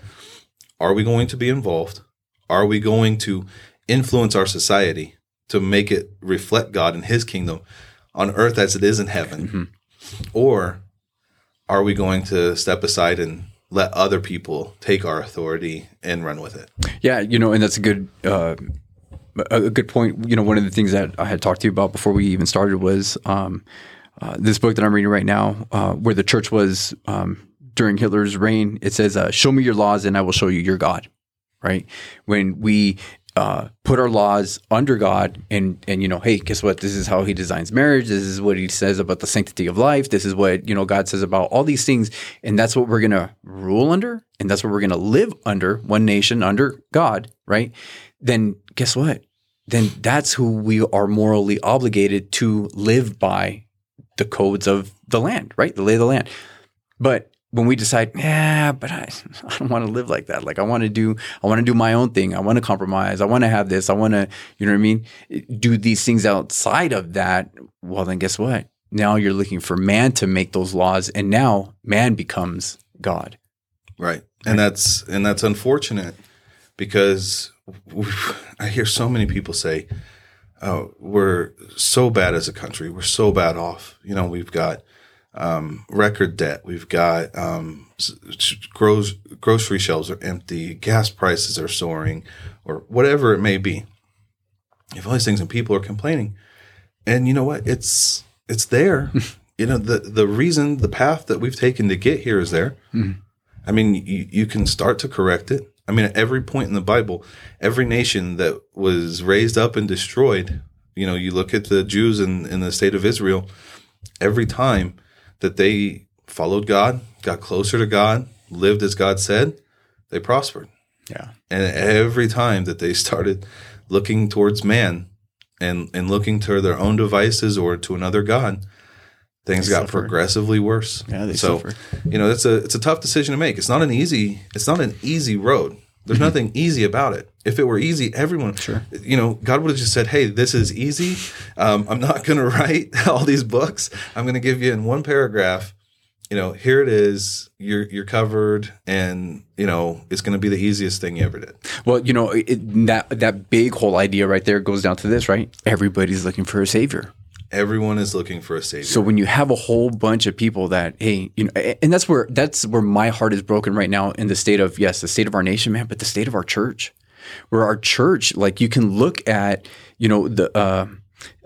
Are we going to be involved? Are we going to influence our society to make it reflect God and his kingdom on earth as it is in heaven? Mhm. Or are we going to step aside and let other people take our authority and run with it? Yeah, you know, and that's a good uh, a a good point. You know, one of the things that I had talked to you about before we even started was um, uh, this book that I'm reading right now, uh, where the church was um, during Hitler's reign. It says, uh, "Show me your laws, and I will show you your God." Right? When we uh, put our laws under God, and and you know, hey, guess what? This is how He designs marriage. This is what He says about the sanctity of life. This is what you know God says about all these things, and that's what we're gonna rule under, and that's what we're gonna live under. One nation under God, right? Then guess what? Then that's who we are morally obligated to live by the codes of the land, right? The lay of the land. But when we decide, yeah, but I, I don't want to live like that. Like I want to do, I want to do my own thing. I want to compromise. I want to have this. I want to, you know what I mean? Do these things outside of that. Well, then guess what? Now you're looking for man to make those laws, and now man becomes God. Right. And that's and that's unfortunate because I hear so many people say, "Oh, we're so bad as a country. We're so bad off. You know, we've got um, record debt. We've got um, s- s- gros- grocery shelves are empty. Gas prices are soaring, or whatever it may be. You have all these things, and people are complaining. And you know what? It's it's there. you know the the reason, the path that we've taken to get here is there. I mean, you, you can start to correct it. I mean, at every point in the Bible, every nation that was raised up and destroyed, you know, you look at the Jews in, in the state of Israel, every time that they followed God, got closer to God, lived as God said, they prospered. Yeah. And every time that they started looking towards man and, and looking to their own devices or to another God, things They got progressively worse. Yeah, they so, suffered. you know, it's a it's a tough decision to make. It's not an easy it's not an easy road. There's Mm-hmm. nothing easy about it. If it were easy, everyone, Sure. you know, God would have just said, "Hey, this is easy. Um, I'm not going to write all these books. I'm going to give you in one paragraph. You know, here it is. You're you're covered, and you know it's going to be the easiest thing you ever did. Well, you know, it, that that big whole idea right there goes down to this, right? Everybody's looking for a savior. Everyone is looking for a savior. So when you have a whole bunch of people that, hey, you know, and that's where that's where my heart is broken right now in the state of yes, the state of our nation, man, but the state of our church, where our church, like you can look at, you know, the. Uh,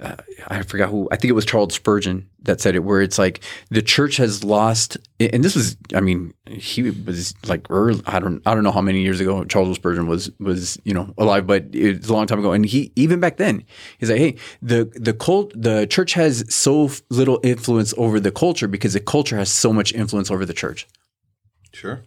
uh, I forgot who I think it was Charles Spurgeon that said it, where it's like the church has lost, and this was, I mean, he was like early, I don't, I don't know how many years ago Charles Spurgeon was was you know alive, but it's a long time ago, and he even back then he's like, hey, the the cult, the church has so little influence over the culture because the culture has so much influence over the church. Sure.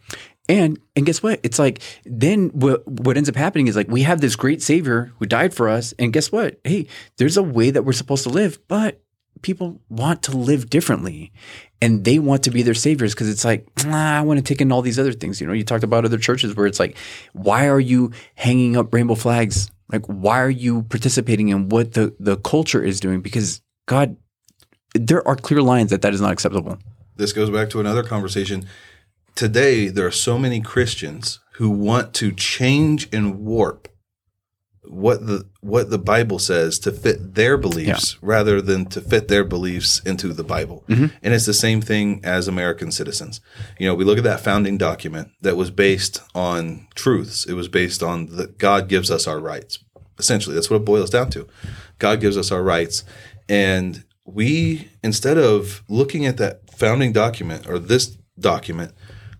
And and guess what? It's like then what what ends up happening is like we have this great savior who died for us, and guess what? Hey, there's a way that we're supposed to live, but people want to live differently, and they want to be their saviors because it's like I want to take in all these other things. You know, you talked about other churches where it's like, why are you hanging up rainbow flags? Like, why are you participating in what the the culture is doing? Because God, there are clear lines that that is not acceptable. This goes back to another conversation today there are so many Christians who want to change and warp what the what the Bible says to fit their beliefs yeah. rather than to fit their beliefs into the Bible. Mm-hmm. And it's the same thing as American citizens. You know, we look at that founding document that was based on truths. It was based on that God gives us our rights. Essentially, that's what it boils down to. God gives us our rights and we instead of looking at that founding document or this document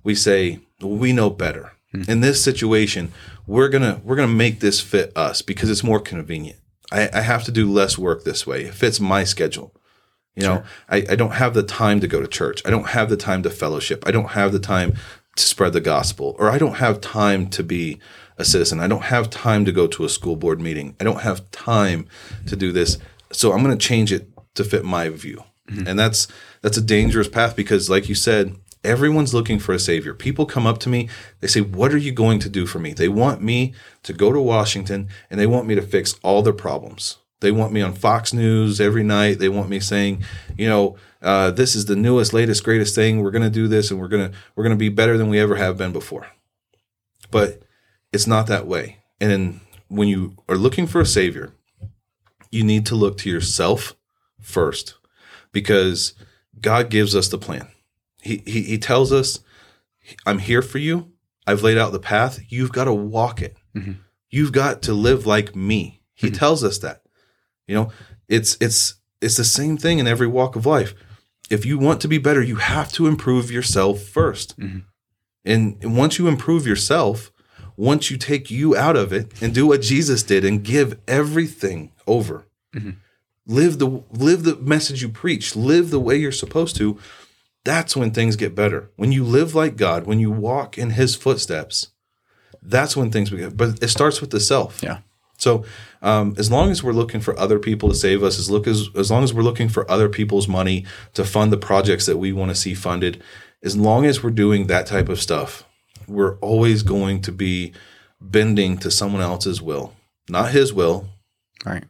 we say we know better. Mm-hmm. In this situation, we're gonna we're gonna make this fit us because it's more convenient. I, I have to do less work this way. It fits my schedule. You know, I, I don't have the time to go to church. I don't have the time to fellowship. I don't have the time to spread the gospel, or I don't have time to be a citizen. I don't have time to go to a school board meeting. I don't have time to do this. So I'm going to change it to fit my view. Mm-hmm. And that's that's a dangerous path because like you said, Everyone's looking for a savior. People come up to me, they say, What are you going to do for me? They want me to go to Washington and they want me to fix all their problems. They want me on Fox News every night. They want me saying, you know, uh, this is the newest, latest, greatest thing. We're going to do this, and we're gonna we're gonna be better than we ever have been before. But it's not that way. And when you are looking for a savior, you need to look to yourself first, because God gives us the plan he, he, he tells us, I'm here for you. I've laid out the path. You've got to walk it. Mm-hmm. You've got to live like me. He mm-hmm. tells us that. You know, it's it's it's the same thing in every walk of life. If you want to be better, you have to improve yourself 1st mm-hmm. and, and once you improve yourself, once you take you out of it and do what Jesus did and give everything over, mm-hmm. live the live the message you preach, live the way you're supposed to, that's when things get better. When you live like God, when you walk in His footsteps, that's when things begin. But it starts with the self. Yeah. So um, as long as we're looking for other people to save us, as look as as long as we're looking for other people's money to fund the projects that we want to see funded, as long as we're doing that type of stuff, we're always going to be bending to someone else's will, not His will, right?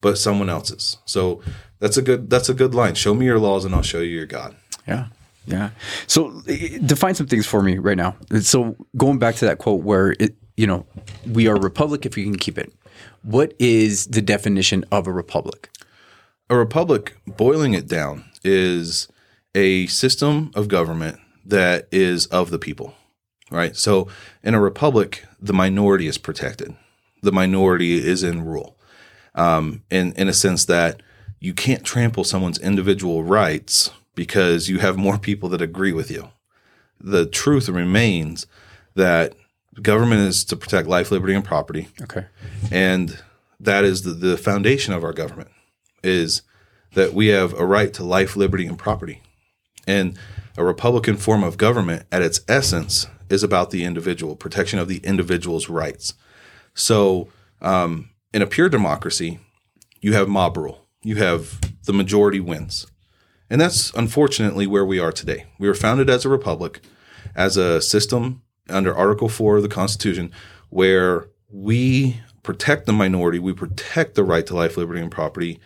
But someone else's. So that's a good that's a good line. Show me your laws, and I'll show you your God. Yeah. Yeah. So define some things for me right now. So going back to that quote where it, you know, we are a republic if you can keep it. What is the definition of a republic? A republic, boiling it down, is a system of government that is of the people, right? So in a republic, the minority is protected. The minority is in rule, um, in in a sense that you can't trample someone's individual rights because you have more people that agree with you. The truth remains that government is to protect life, liberty, and property. Okay. And that is the, the foundation of our government is that we have a right to life, liberty, and property. And a Republican form of government at its essence is about the individual, protection of the individual's rights. So, um, in a pure democracy, you have mob rule. You have the majority wins. And that's unfortunately where we are today. We were founded as a republic, as a system under Article 4 of the Constitution, where we protect the minority, we protect the right to life, liberty, and property,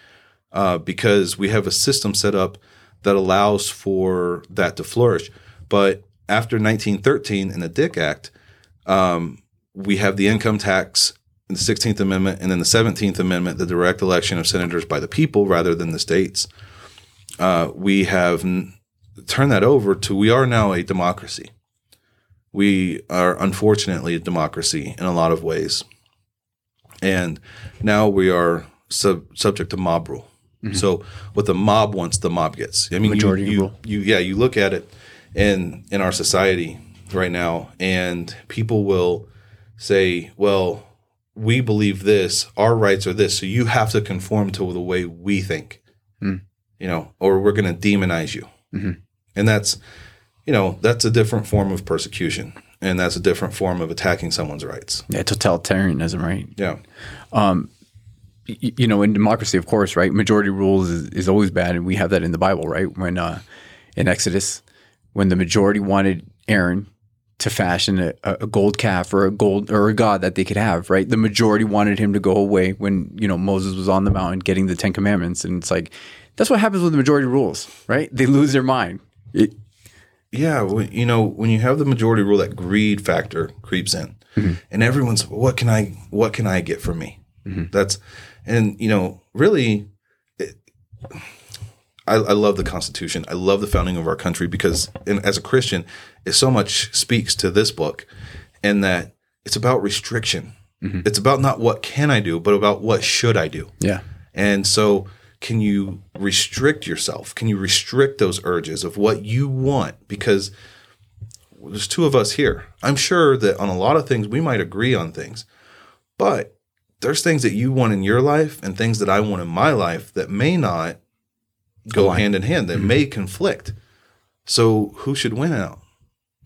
uh, because we have a system set up that allows for that to flourish. But after 1913 in the Dick Act, um, we have the income tax the 16th Amendment, and then the 17th Amendment, the direct election of senators by the people rather than the states. Uh, we have n- turned that over to we are now a democracy. We are unfortunately a democracy in a lot of ways. And now we are sub- subject to mob rule. So what the mob wants, the mob gets. I mean, you- Majority you, rule. you yeah, you look at it in in our society right now, and people will say, "Well, we believe this. Our rights are this, so you have to conform to the way we think." You know, or we're going to demonize you, Mhm. and that's you know that's a different form of persecution, and that's a different form of attacking someone's rights. Yeah, totalitarianism, right? Yeah, y- you know, in democracy, of course, right? Majority rules is, is always bad, and we have that in the Bible, right? When uh, in Exodus, when the majority wanted Aaron to fashion a, a gold calf or a gold or a god that they could have, right? The majority wanted him to go away when you know Moses was on the mountain getting the Ten Commandments, and it's like that's what happens with the majority rules, right? They lose their mind. It, yeah. when- You know, when you have the majority rule, that greed factor creeps in, mm-hmm. and everyone's, "What can I? What can I get from me?" Mm-hmm. That's, and you know, really, it, I, I love the Constitution. I love the founding of our country because, and as a Christian, it so much speaks to this book, and that it's about restriction. Mm-hmm. It's about not what can I do, but about what should I do. yeah, And so, can you restrict yourself? Can you restrict those urges of what you want? Because there's two of us here. I'm sure that on a lot of things we might agree on things, but there's things that you want in your life and things that I want in my life that may not go Align. hand in hand, that mm-hmm. may conflict. So, who should win out?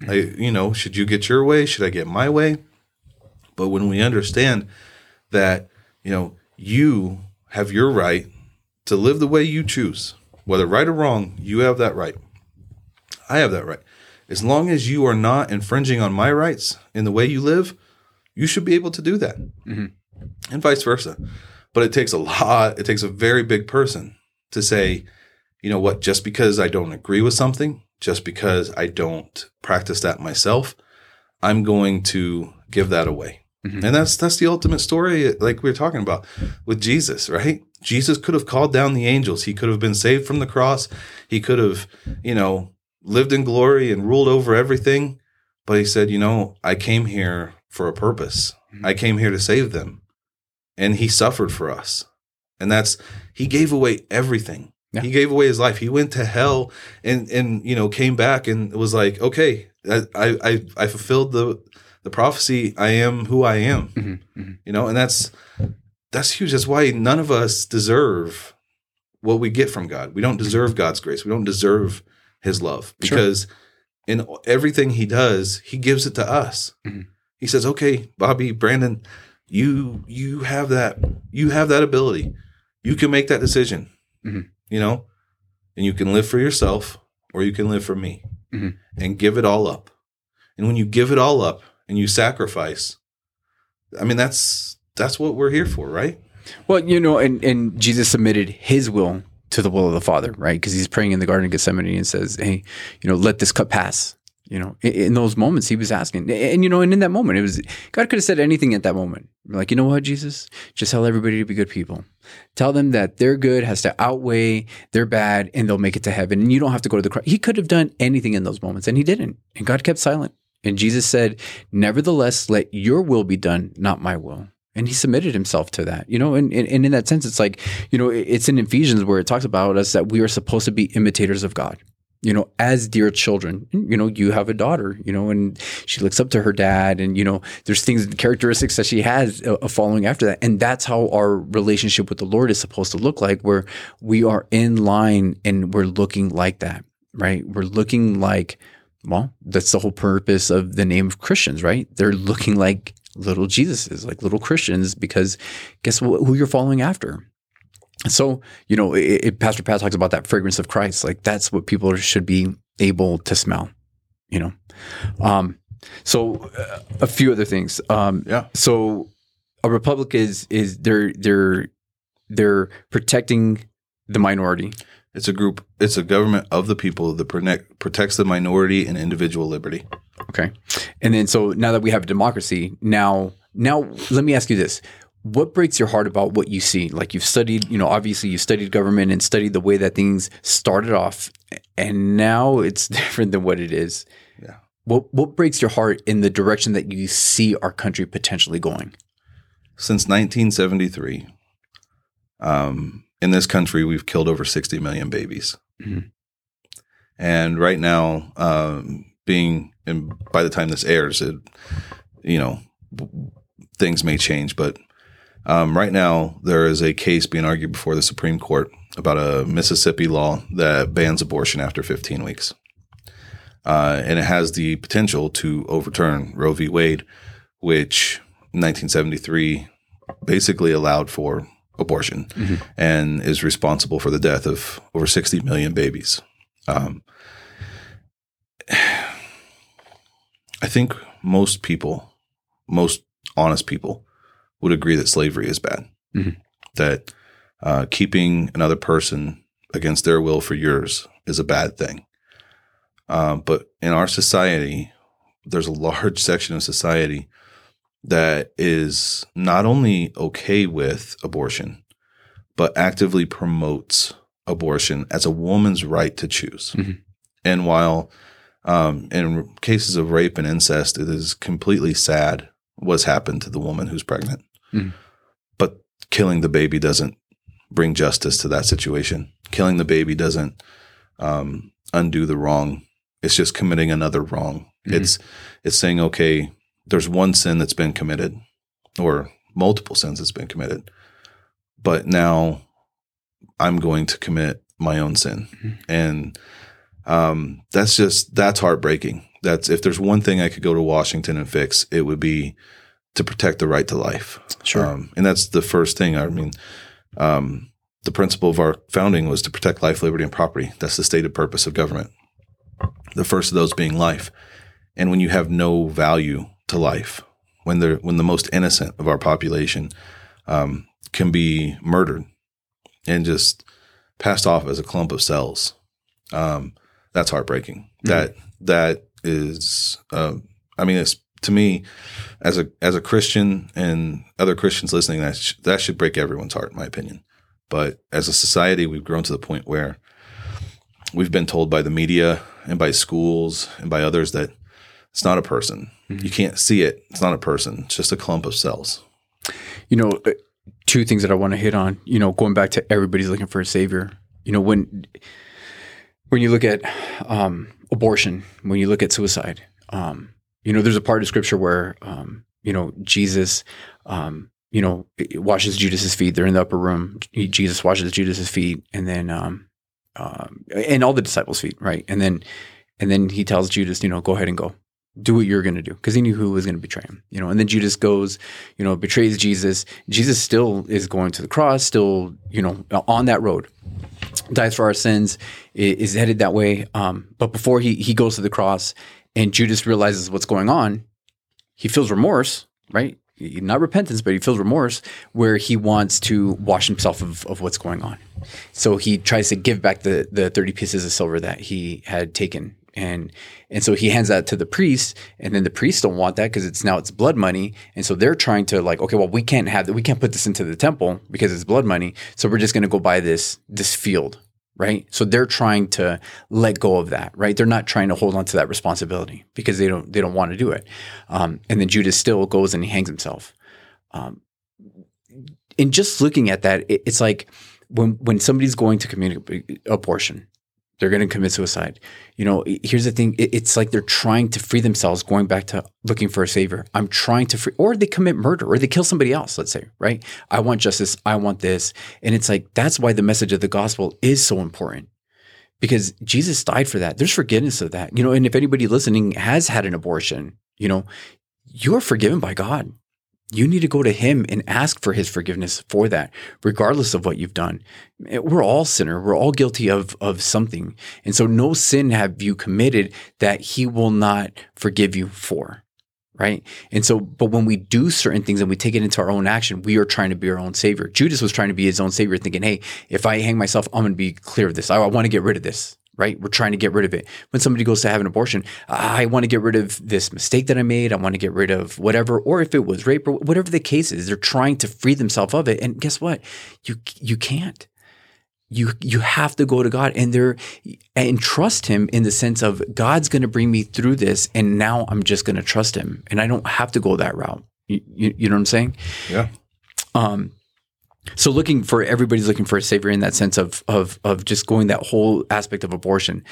I, you know, should you get your way? Should I get my way? But when we understand that, you know, you have your right to live the way you choose, whether right or wrong, you have that right. I have that right. As long as you are not infringing on my rights in the way you live, you should be able to do that. Mm-hmm. And vice versa. But it takes a lot, it takes a very big person to say, you know what, just because I don't agree with something, just because I don't practice that myself, I'm going to give that away. Mm-hmm. And that's that's the ultimate story, like we were talking about with Jesus, right? Jesus could have called down the angels. He could have been saved from the cross. He could have, you know, lived in glory and ruled over everything. But he said, you know, I came here for a purpose. I came here to save them. And he suffered for us. And that's he gave away everything. Yeah. He gave away his life. He went to hell and and you know came back and was like, okay, I I I fulfilled the the prophecy. I am who I am. Mhm, mhm. You know, and that's that's huge. That's why none of us deserve what we get from God. We don't deserve God's grace. We don't deserve His love Sure. because in everything He does, He gives it to us. Mhm. He says, "Okay, Bobby, Brandon, you you have that you have that ability. You can make that decision. Mhm. You know, and you can live for yourself or you can live for me, Mhm. and give it all up. And when you give it all up and you sacrifice, I mean that's that's what we're here for, right? Well, you know, and, and Jesus submitted his will to the will of the Father, right? Because he's praying in the Garden of Gethsemane and says, Hey, you know, let this cup pass. You know, in, those moments, he was asking. And, you know, and in that moment, it was God could have said anything at that moment. Like, you know what, Jesus? Just tell everybody to be good people. Tell them that their good has to outweigh their bad and they'll make it to heaven. And you don't have to go to the cross. He could have done anything in those moments and he didn't. And God kept silent. And Jesus said, Nevertheless, let your will be done, not my will. And he submitted himself to that, you know, and, and, and in that sense, it's like, you know, it's in Ephesians where it talks about us that we are supposed to be imitators of God, you know, as dear children. You know, you have a daughter, you know, and she looks up to her dad, and, you know, there's things, characteristics that she has uh, uh, following after that. And that's how our relationship with the Lord is supposed to look like, where we are in line and we're looking like that, right? We're looking like, well, that's the whole purpose of the name of Christians, right? They're looking like little Jesuses, like little Christians, because guess what, who you're following after. So, you know, it, it, Pastor Pat talks about that fragrance of Christ. Like that's what people should be able to smell, you know? Um, so uh, a few other things. Um, Yeah. so a republic is, is they're, they're, they're protecting the minority. It's a group. It's a government of the people that protect, protects the minority and individual liberty. Okay. And then so now that we have democracy, now Now, let me ask you this. What breaks your heart about what you see? Like you've studied, you know, obviously you studied government and studied the way that things started off and now it's different than what it is. Yeah. What what breaks your heart in the direction that you see our country potentially going? Since 1973, um, in this country, we've killed over 60 million babies. Mhm. And right now, um, being, and by the time this airs, it, you know, things may change, but um, right now there is a case being argued before the Supreme Court about a Mississippi law that bans abortion after 15 weeks. Uh, and it has the potential to overturn Roe v. Wade, which in 1973 basically allowed for abortion Mhm. and is responsible for the death of over 60 million babies. Um, I think most people, most honest people, would agree that slavery is bad. Mhm. That uh, keeping another person against their will for yours is a bad thing. Um, but in our society, there's a large section of society that is not only okay with abortion, but actively promotes abortion as a woman's right to choose. Mhm. And while um, in cases of rape and incest, it is completely sad what's happened to the woman who's pregnant. Mhm. But killing the baby doesn't bring justice to that situation. Killing the baby doesn't um, undo the wrong. It's just committing another wrong. Mhm. It's it's saying, okay, there's one sin that's been committed, or multiple sins that's been committed, but now I'm going to commit my own sin, Mhm. and um, that's just that's heartbreaking. That's if there's one thing I could go to Washington and fix, it would be to protect the right to life. Sure. Um, and that's the first thing. I mean, um, the principle of our founding was to protect life, liberty, and property. That's the stated purpose of government. The first of those being life. And when you have no value to life, when they're when the most innocent of our population um, can be murdered and just passed off as a clump of cells, um, that's heartbreaking. That that is, um, I mean, it's to me as a as a Christian and other Christians listening, that sh- that should break everyone's heart, in my opinion. But as a society, we've grown to the point where we've been told by the media and by schools and by others that it's not a person. Mhm. You can't see it. It's not a person. It's just a clump of cells. You know, uh, two things that I want to hit on. You know, going back to everybody's looking for a savior. You know, when when you look at um, abortion, when you look at suicide, um, you know, there's a part of scripture where um, you know Jesus, um, you know, washes Judas's feet. They're in the upper room. Jesus washes Judas's feet, and then um, um, and all the disciples' feet, right? And then and then he tells Judas, you know, go ahead and go. Do what you're going to do because he knew who was going to betray him, you know. And then Judas goes, you know, betrays Jesus. Jesus still is going to the cross, still, you know, on that road, dies for our sins, is headed that way. Um, but before he he goes to the cross, and Judas realizes what's going on, he feels remorse, right? Not repentance, but he feels remorse, where he wants to wash himself of, of what's going on. So he tries to give back the the thirty pieces of silver that he had taken, and and so he hands that to the priest, and then the priests don't want that because it's now it's blood money, and so they're trying to like, okay, well we can't have that, we can't put this into the temple because it's blood money, so we're just going to go buy this this field, right? So they're trying to let go of that, right? They're not trying to hold on to that responsibility because they don't they don't want to do it, um, and then Judas still goes and he hangs himself. Um, and just looking at that, it, it's like when when somebody's going to commit abortion, they're going to commit suicide. You know, here's the thing: it, it's like they're trying to free themselves, going back to looking for a savior. I'm trying to free, or they commit murder, or they kill somebody else. Let's say, right? I want justice. I want this, and it's like that's why the message of the gospel is so important because Jesus died for that. There's forgiveness of that. You know, and if anybody listening has had an abortion, you know, you're forgiven by God. You need to go to him and ask for his forgiveness for that, regardless of what you've done. Eh, we're all sinner. We're all guilty of of something. And so no sin have you committed that he will not forgive you for. Right. And so, but when we do certain things and we take it into our own action, we are trying to be our own savior. Judas was trying to be his own savior, thinking, hey, if I hang myself, I'm going to be clear of this. I, I want to get rid of this. Right? We're trying to get rid of it. When somebody goes to have an abortion, I want to get rid of this mistake that I made. I want to get rid of whatever, or if it was rape or whatever the case is, they're trying to free themselves of it. And guess what? You you can't. You you have to go to God and there and trust Him in the sense of God's going to bring me through this, and now I'm just going to trust Him, and I don't have to go that route. You, you, you know what I'm saying? Yeah. Um, so looking for everybody's looking for a savior in that sense of of of just going that whole aspect of abortion.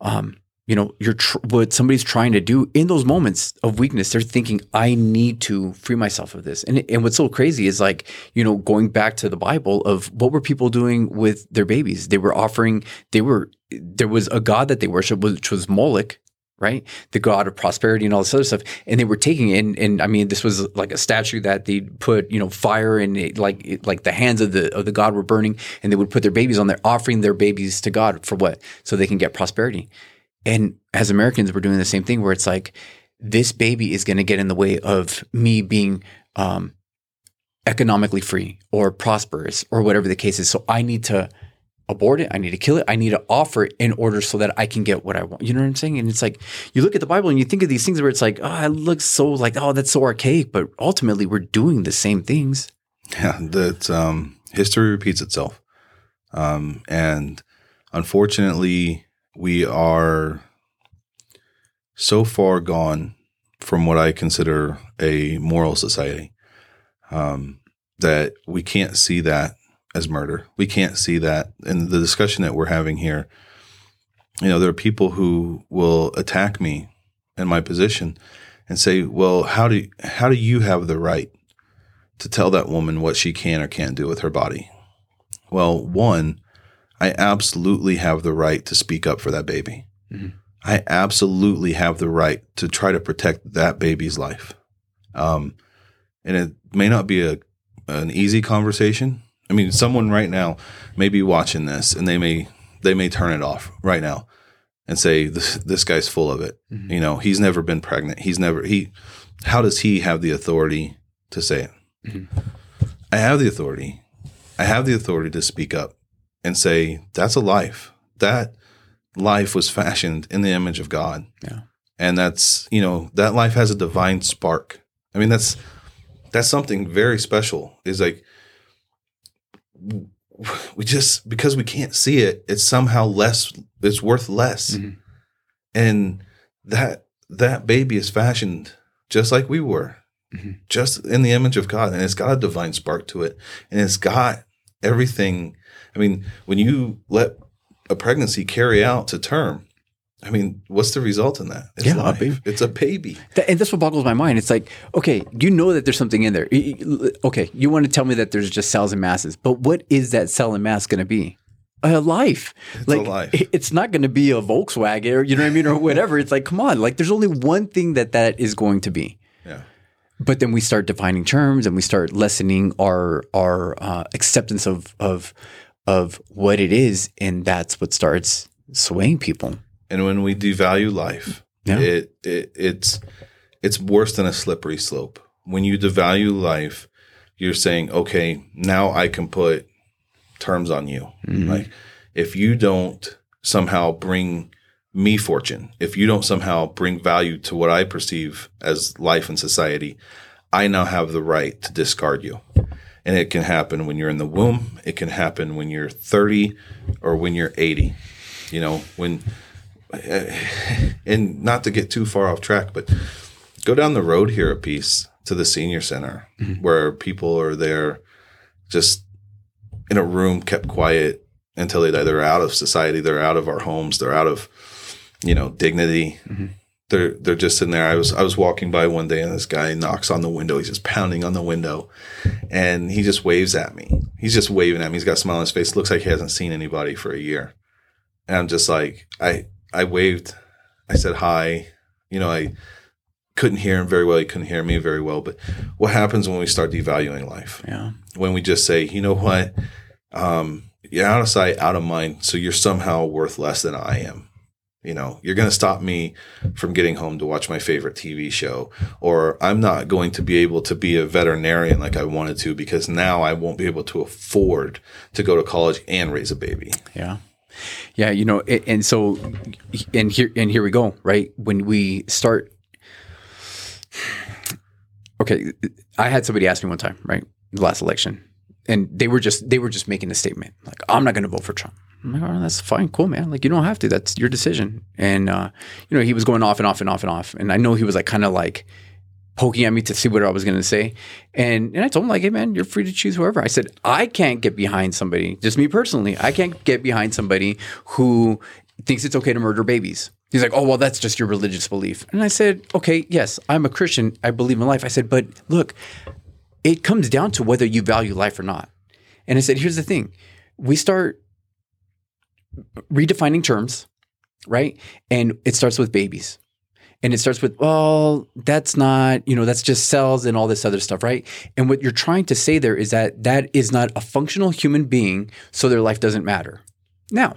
Um, you know, you're tr- what somebody's trying to do in those moments of weakness. They're thinking, "I need to free myself of this." And and what's so crazy is like, you know, going back to the Bible of what were people doing with their babies? They were offering. They were there was a god that they worshiped, which was Moloch, right? The god of prosperity and all this other stuff. And they were taking it, and, and I mean, this was like a statue that they put, you know, fire and it, like it, like the hands of the of the god were burning, and they would put their babies on there, offering their babies to God for what? So they can get prosperity. And as Americans, we're doing the same thing where it's like this baby is going to get in the way of me being um, economically free or prosperous or whatever the case is. So I need to abort it. I need to kill it. I need to offer it in order so that I can get what I want. You know what I'm saying? And it's like you look at the Bible and you think of these things where it's like, oh, it looks so like, oh, that's so archaic. But ultimately, we're doing the same things. Yeah, that um, history repeats itself, um, and unfortunately, we are so far gone from what I consider a moral society um, that we can't see that as murder. We can't see that in the discussion that we're having here. You know, there are people who will attack me and my position and say, "Well, how do how do you have the right to tell that woman what she can or can't do with her body?" Well, one, I absolutely have the right to speak up for that baby. Mhm. I absolutely have the right to try to protect that baby's life. Um, and it may not be a an easy conversation. I mean, someone right now may be watching this and they may they may turn it off right now and say this this guy's full of it. Mhm. You know, he's never been pregnant. He's never he how does he have the authority to say it? Mhm. I have the authority. I have the authority to speak up and say that's a life. That life was fashioned in the image of God. Yeah. And that's, you know, that life has a divine spark. I mean, that's that's something very special. Is like we just because we can't see it, it's somehow less it's worth less. Mhm. And that that baby is fashioned just like we were. Mhm. Just in the image of God. And it's got a divine spark to it. And it's got everything. I mean, when you let a pregnancy carry out to term, I mean, what's the result in that? It's Yeah, a baby. It's a baby. That, and that's what boggles my mind. It's like, okay, you know that there's something in there. Okay, you want to tell me that there's just cells and masses, but what is that cell and mass going to be? A life. It's like a life. it's not going to be a Volkswagen or you know what I mean or whatever. It's like, come on, like there's only one thing that that is going to be. Yeah. But then we start defining terms and we start lessening our our uh, acceptance of of of what it is, and that's what starts swaying people. And when we devalue life, Yeah. it, it it's it's worse than a slippery slope. When you devalue life, you're saying, okay, now I can put terms on you. Mhm. Like if you don't somehow bring me fortune, if you don't somehow bring value to what I perceive as life and society, I now have the right to discard you. And it can happen when you're in the womb, it can happen when you're 30 or when you're 80. You know, when and not to get too far off track, but go down the road here a piece to the senior center mm-hmm. where people are there just in a room kept quiet until they die. They're out of society. They're out of our homes. They're out of, you know, dignity. Mm-hmm. They're they're just in there. I was I was walking by one day and this guy knocks on the window. He's just pounding on the window, and he just waves at me. He's just waving at me. He's got a smile on his face. Looks like he hasn't seen anybody for a year. And I'm just like I I waved. I said hi. You know I couldn't hear him very well. He couldn't hear me very well. But what happens when we start devaluing life? Yeah. when we just say, you know what, um, you're out of sight, out of mind, so you're somehow worth less than I am. You know, you're going to stop me from getting home to watch my favorite TV show, or I'm not going to be able to be a veterinarian like I wanted to because now I won't be able to afford to go to college and raise a baby. Yeah. Yeah, you know, and so, and here and here we go. Right when we start. Okay, I had somebody ask me one time, right, the last election, and they were just they were just making a statement like, "I'm not going to vote for Trump." I'm like, "Oh, that's fine, cool, man. Like, you don't have to. That's your decision." And uh, you know, he was going off and off and off and off, and I know he was like kind of like poking at me to see what I was going to say. And and I told him like, "Hey man, you're free to choose whoever." I said, "I can't get behind somebody, just me personally. I can't get behind somebody who thinks it's okay to murder babies." He's like, "Oh, well, that's just your religious belief." And I said, "Okay, yes, I'm a Christian. I believe in life." I said, "But look, it comes down to whether you value life or not." And I said, "Here's the thing. We start redefining terms, right? And it starts with babies and it starts with well that's not you know that's just cells and all this other stuff right? And what you're trying to say there is that that is not a functional human being so their life doesn't matter. Now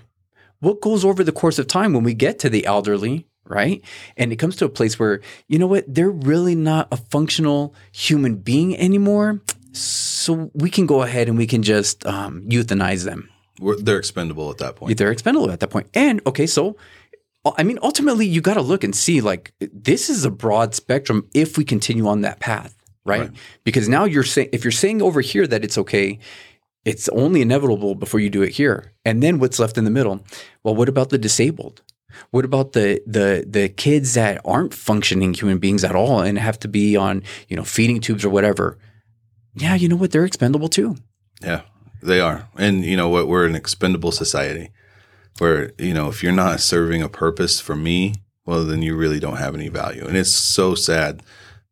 what goes over the course of time when we get to the elderly right? And it comes to a place where you know what? They're really not a functional human being anymore so we can go ahead and we can just um, euthanize them. We're, they're expendable at that point. they're expendable at that point. And okay, so I mean, ultimately, you got to look and see like this is a broad spectrum if we continue on that path, right? Right. Because now you're saying if you're saying over here that it's okay, it's only inevitable before you do it here. And then what's left in the middle? Well, what about the disabled? What about the the the kids that aren't functioning human beings at all and have to be on you know feeding tubes or whatever? Yeah, you know what? They're expendable too. Yeah, they are. And you know what? We're an expendable society where, you know, if you're not serving a purpose for me, well, then you really don't have any value. And it's so sad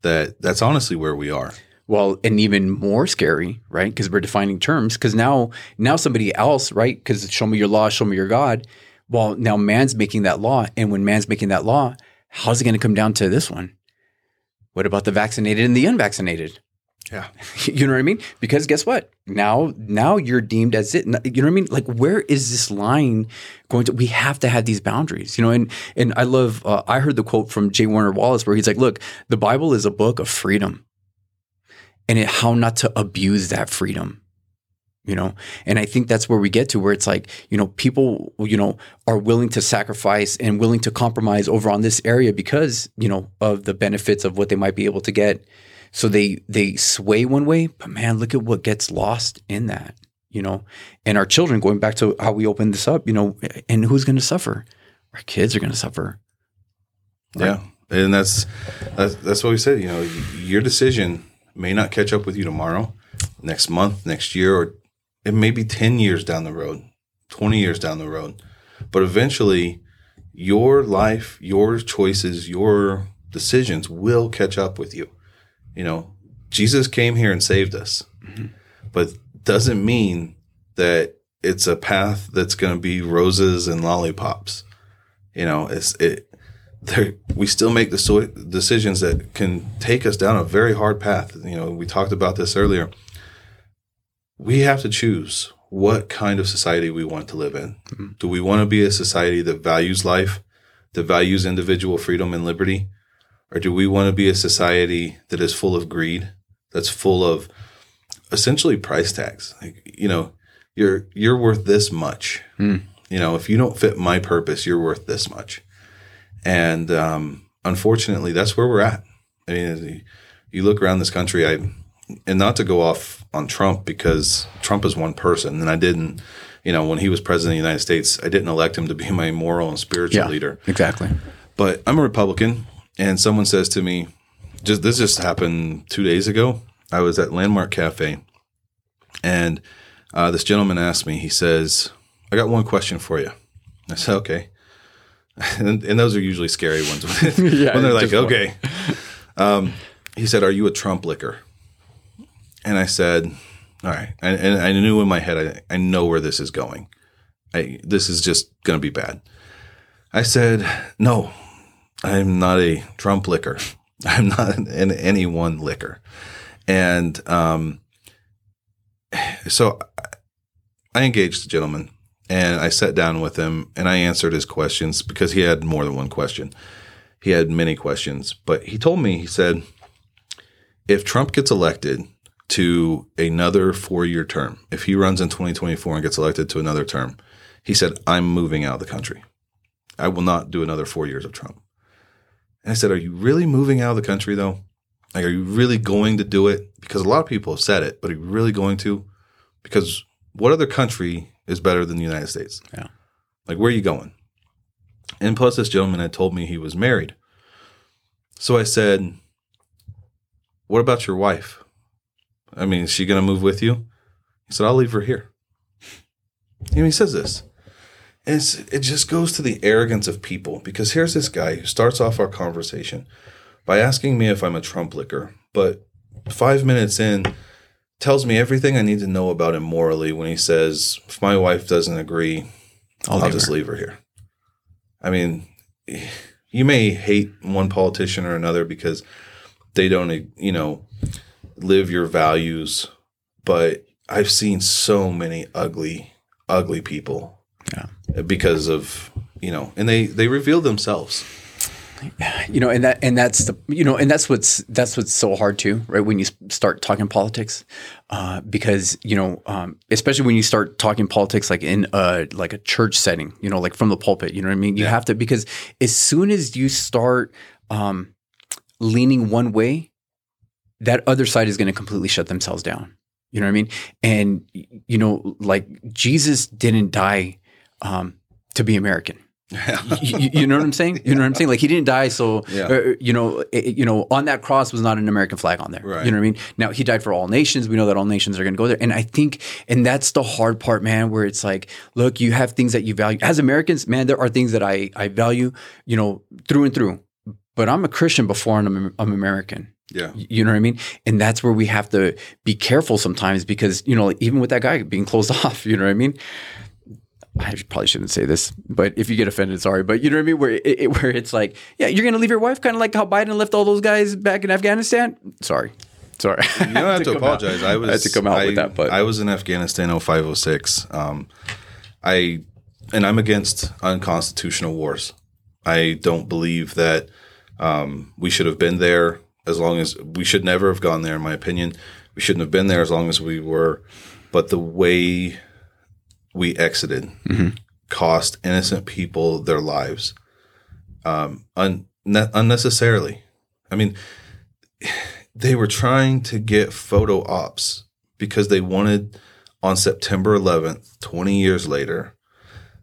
that that's honestly where we are. Well, and even more scary, right? Because we're defining terms. Because now, now somebody else, right? Because show me your law, show me your God. Well, now man's making that law, and when man's making that law, how's it going to come down to this one? What about the vaccinated and the unvaccinated? Yeah. You know what I mean? Because guess what? Now, now you're deemed as it. You know what I mean? Like, where is this line going to? We have to have these boundaries, you know. And and I love. Uh, I heard the quote from J. Warner Wallace where he's like, "Look, the Bible is a book of freedom, and it, how not to abuse that freedom." You know, and I think that's where we get to where it's like, you know, people, you know, are willing to sacrifice and willing to compromise over on this area because, you know, of the benefits of what they might be able to get so they they sway one way but man look at what gets lost in that you know and our children going back to how we opened this up you know and who's going to suffer our kids are going to suffer Yeah. And that's, that's that's what we said, you know, your decision may not catch up with you tomorrow, next month, next year or it may be 10 years down the road, 20 years down the road. But eventually your life, your choices, your decisions will catch up with you. You know, Jesus came here and saved us, mm-hmm. but doesn't mean that it's a path that's going to be roses and lollipops. You know, it's it. There, we still make the so- decisions that can take us down a very hard path. You know, we talked about this earlier. We have to choose what kind of society we want to live in. Mm-hmm. Do we want to be a society that values life, that values individual freedom and liberty? Or do we want to be a society that is full of greed, that's full of essentially price tags? Like, you know, you're you're worth this much. You know, if you don't fit my purpose, you're worth this much. And um, unfortunately, that's where we're at. I mean, you look around this country, I and not to go off on Trump because Trump is one person, and I didn't, you know, when he was president of the United States, I didn't elect him to be my moral and spiritual leader. exactly But I'm a Republican, and someone says to me, just this just happened two days ago. I was at Landmark Cafe, and uh, this gentleman asked me. He says, "I got one question for you." I said, "Okay," and, and those are usually scary ones Yeah, when they're like, "Okay." Um, he said, "Are you a Trump licker?" And I said, "All right," and, and I knew in my head, I, I know where this is going. I, this is just going to be bad. I said, "No, I'm not a Trump licker. I'm not an, an any one licker. And um, so I engaged the gentleman and I sat down with him and I answered his questions because he had more than one question. He had many questions, but he told me, he said, if Trump gets elected to another four year term, if he runs in 2024 and gets elected to another term, He said, I'm moving out of the country. I will not do another four years of Trump. And I said, Are you really moving out of the country though? Like, are you really going to do it? Because a lot of people have said it, but are you really going to? Because what other country is better than the United States? Yeah. Like, where are you going? And plus, this gentleman had told me he was married. So I said, What about your wife? I mean, is she going to move with you? He said, I'll leave her here. And he says this. And it's, it just goes to the arrogance of people because here's this guy who starts off our conversation by asking me if I'm a Trump licker, but five minutes in tells me everything I need to know about him morally when he says, if my wife doesn't agree, I'll I'll, leave just her." leave her here. I mean, you may hate one politician or another because they don't, you know, live your values, but I've seen so many ugly, ugly people Yeah. because of, you know, and they they reveal themselves. you know and that and that's the you know and that's what's that's what's so hard too right when you start talking politics uh, because you know um, especially when you start talking politics like in a like a church setting you know like from the pulpit you know what i mean you Yeah. have to because as soon as you start um, leaning one way that other side is going to completely shut themselves down you know what i mean and you know like jesus didn't die um, to be american you, you- know what I'm saying? You know what I'm saying? Like he didn't die, so Yeah. uh, you know, it, you know, on that cross was not an American flag on there. Right. You know what I mean? Now he died for all nations. We know that all nations are going to go there, and I think, and that's the hard part, man. Where it's like, look, you have things that you value as Americans, man. There are things that I I value, you know, through and through. But I'm a Christian before I'm, I'm American. Yeah. You know what I mean? And that's where we have to be careful sometimes because, you know, even with that guy being closed off, you know what I mean? I probably shouldn't say this, but if you get offended, sorry. But you know what I mean? Where it, it, where it's like, yeah, you're going to leave your wife, kind of like how Biden left all those guys back in Afghanistan. Sorry, sorry. You don't have to, apologize. I was I had to come out I, with that, but I was in Afghanistan 0506. Um, I and I'm against unconstitutional wars. I don't believe that um, we should have been there as long as we should never have gone there. In my opinion, we shouldn't have been there as long as we were. But the way we exited cost innocent people their lives um, un- unnecessarily. I mean, they were trying to get photo ops because they wanted on September 11th, 20 years later,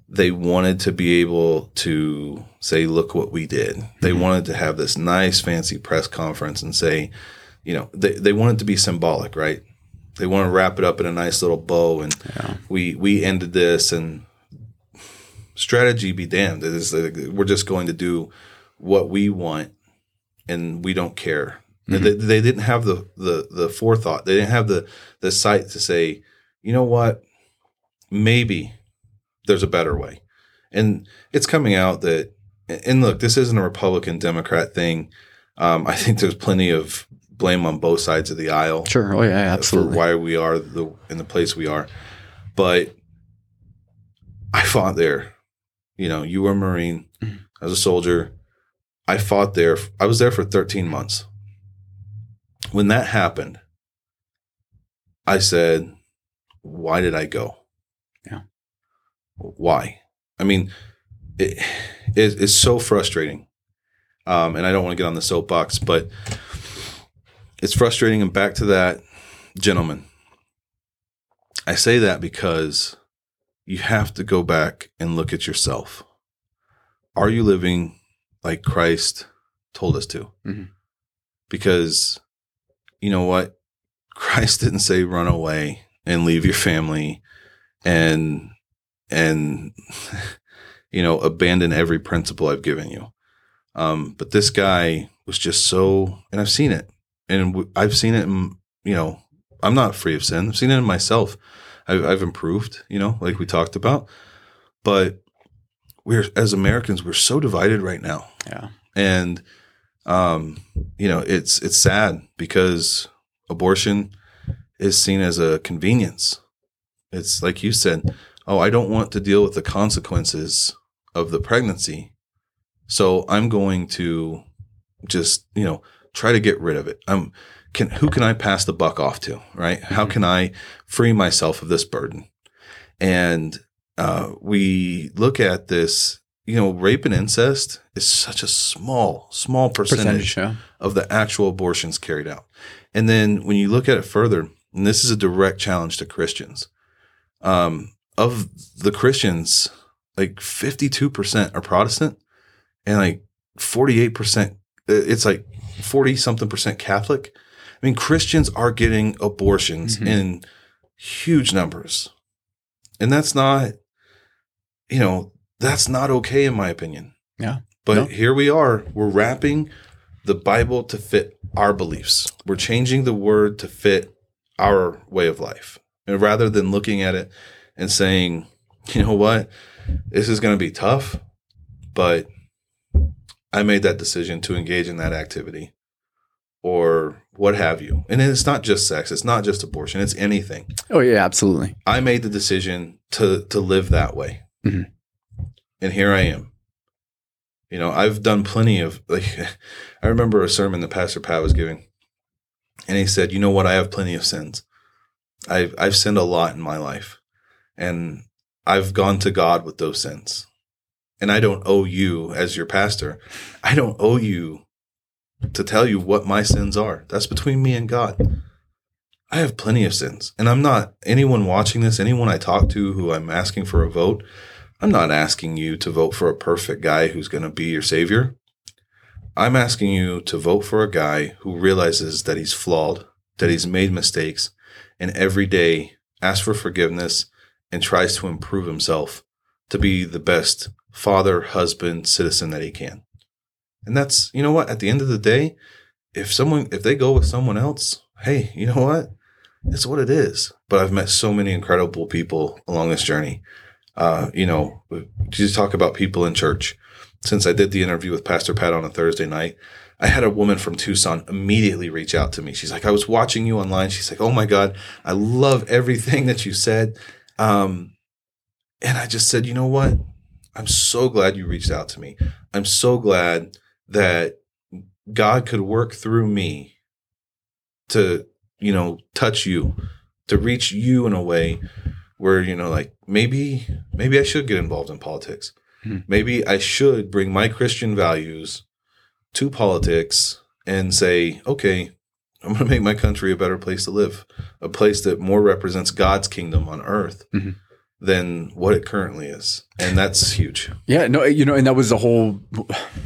they wanted to be able to say, look what we did. They wanted to have this nice, fancy press conference and say, you know, they, they wanted to be symbolic, right? They want to wrap it up in a nice little bow and we, we ended this and strategy be damned. It is like, we're just going to do what we want and we don't care. And They, they didn't have the, the the forethought. They didn't have the the sight to say, you know what, maybe there's a better way. And it's coming out that, and look, this isn't a Republican Democrat thing. Um, I think there's plenty of blame on both sides of the aisle Sure. Oh yeah, absolutely. for why we are the in the place we are. But I fought there. You know, you were a Marine. Mhm. I was a soldier. I fought there. I was there for 13 months. When that happened, I said, why did I go? Yeah. Why? I mean, it, it, it's so frustrating. Um, and I don't want to get on the soapbox, but it's frustrating. And back to that gentleman. I say that because you have to go back and look at yourself. Are you living like Christ told us to? Mhm. Because you know what? Christ didn't say run away and leave your family and and you know abandon every principle I've given you. Um, but this guy was just so, and I've seen it, and w- I've seen it. In, you know, I'm not free of sin. I've seen it in myself. I've, I've improved. You know, like we talked about, but we're as Americans, we're so divided right now Yeah. and um, you know it's it's sad because abortion is seen as a convenience. It's like you said, oh, I don't want to deal with the consequences of the pregnancy, so I'm going to just you know try to get rid of it. I'm can who can I pass the buck off to, right? How Mhm. can I free myself of this burden? And uh, we look at this, you know, rape and incest is such a small, small percentage, Percentage, yeah. of the actual abortions carried out. And then when you look at it further, and this is a direct challenge to Christians, um, of the Christians, like 52% are Protestant and like 48%, it's like 40 something percent Catholic. I mean, Christians are getting abortions Mhm. in huge numbers. And that's not, you know, that's not okay in my opinion. Yeah. But No. here we are, we're wrapping the Bible to fit our beliefs. We're changing the word to fit our way of life. And rather than looking at it and saying, you know what, this is going to be tough, but I made that decision to engage in that activity or what have you. And it's not just sex, it's not just abortion, it's anything. Oh yeah, absolutely. I made the decision to to live that way. Mhm. And here I am. You know, I've done plenty of like I remember a sermon that Pastor Pat was giving. And he said, "You know what? I have plenty of sins. I've I've sinned a lot in my life. And I've gone to God with those sins. And I don't owe you as your pastor. I don't owe you to tell you what my sins are. That's between me and God. I have plenty of sins. And I'm not anyone watching this, anyone I talk to who I'm asking for a vote, I'm not asking you to vote for a perfect guy who's going to be your savior. I'm asking you to vote for a guy who realizes that he's flawed, that he's made mistakes, and every day asks for forgiveness and tries to improve himself to be the best father, husband, citizen that he can. And that's, you know what, at the end of the day, if someone, if they go with someone else, hey, you know what? It's what it is. But I've met so many incredible people along this journey. Uh, you know, just talk about people in church. Since I did the interview with Pastor Pat on a Thursday night, I had a woman from Tucson immediately reach out to me. She's like, I was watching you online. She's like, Oh my God, I love everything that you said. Um, and I just said, you know what? I'm so glad you reached out to me. I'm so glad that God could work through me to, you know, touch you, to reach you in a way where, you know, like maybe, maybe I should get involved in politics. Hmm. Maybe I should bring my Christian values to politics and say, okay, I'm going to make my country a better place to live, a place that more represents God's kingdom on earth Mhm. Than what it currently is. And that's huge. Yeah, no, you know, and that was the whole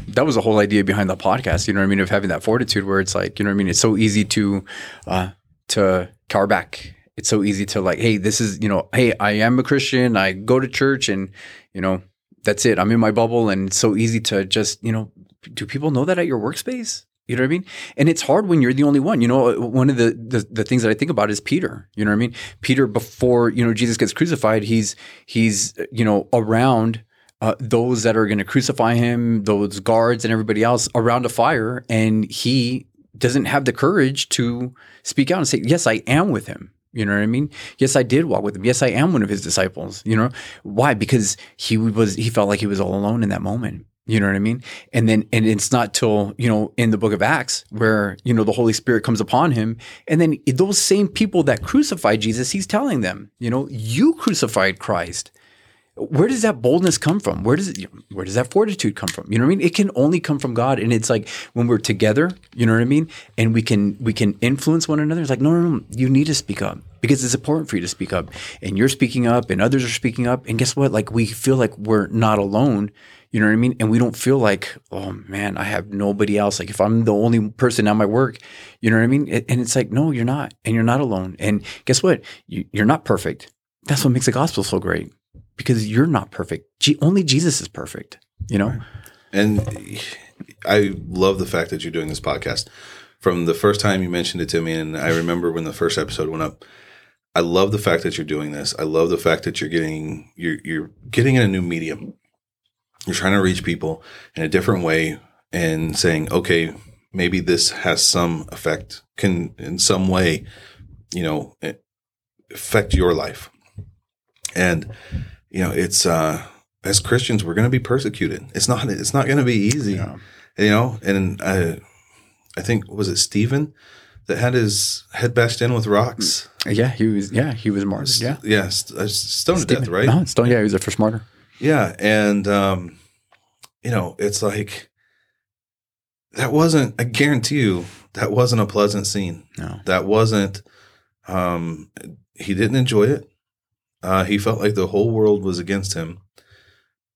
that was the whole idea behind the podcast. You know what I mean? Of having that fortitude, where it's like, you know what I mean? It's so easy to uh to cower back. It's so easy to like, hey, this is you know, hey, I am a Christian. I go to church, and you know, that's it. I'm in my bubble, and it's so easy to just you know, do people know that at your workspace? You know what I mean? And it's hard when you're the only one. You know, one of the, the the things that I think about is Peter. You know what I mean? Peter before you know Jesus gets crucified, he's he's you know around uh, those that are going to crucify him, those guards and everybody else around a fire, and he doesn't have the courage to speak out and say, "Yes, I am with him." You know what I mean? Yes, I did walk with him. Yes, I am one of his disciples. You know why? Because he was he felt like he was all alone in that moment. You know what I mean? And then and it's not till, you know, in the book of Acts where, you know, the Holy Spirit comes upon him and then those same people that crucified Jesus, he's telling them, you know, you crucified Christ where does that boldness come from? Where does it, where does that fortitude come from? You know what I mean? It can only come from God, and it's like when we're together. You know what I mean? And we can we can influence one another. It's like no, no, no. You need to speak up because it's important for you to speak up, and you're speaking up, and others are speaking up, and guess what? Like we feel like we're not alone. You know what I mean? And we don't feel like, oh man, I have nobody else. Like if I'm the only person at my work, you know what I mean? And it's like, no, you're not, and you're not alone. And guess what? You, you're not perfect. That's what makes the gospel so great because you're not perfect. Only Jesus is perfect, you know? And I love the fact that you're doing this podcast. From the first time you mentioned it to me, and I remember when the first episode went up, I love the fact that you're doing this. I love the fact that you're getting you're you're getting in a new medium. You're trying to reach people in a different way and saying, okay, maybe this has some effect, can in some way, you know, affect your life. And you know, it's uh as Christians, we're going to be persecuted. It's not. It's not going to be easy. Yeah. You know, and uh, I think was it Stephen that had his head bashed in with rocks. Yeah, he was. Yeah, he was martyred. Yeah, Yeah, st- uh, stoned to death, Stephen- right? No, Stone. Yeah, he was the first martyr. Yeah, and um, you know, it's like that wasn't. I guarantee you, that wasn't a pleasant scene. No. That wasn't. Um, he didn't enjoy it. Uh, he felt like the whole world was against him,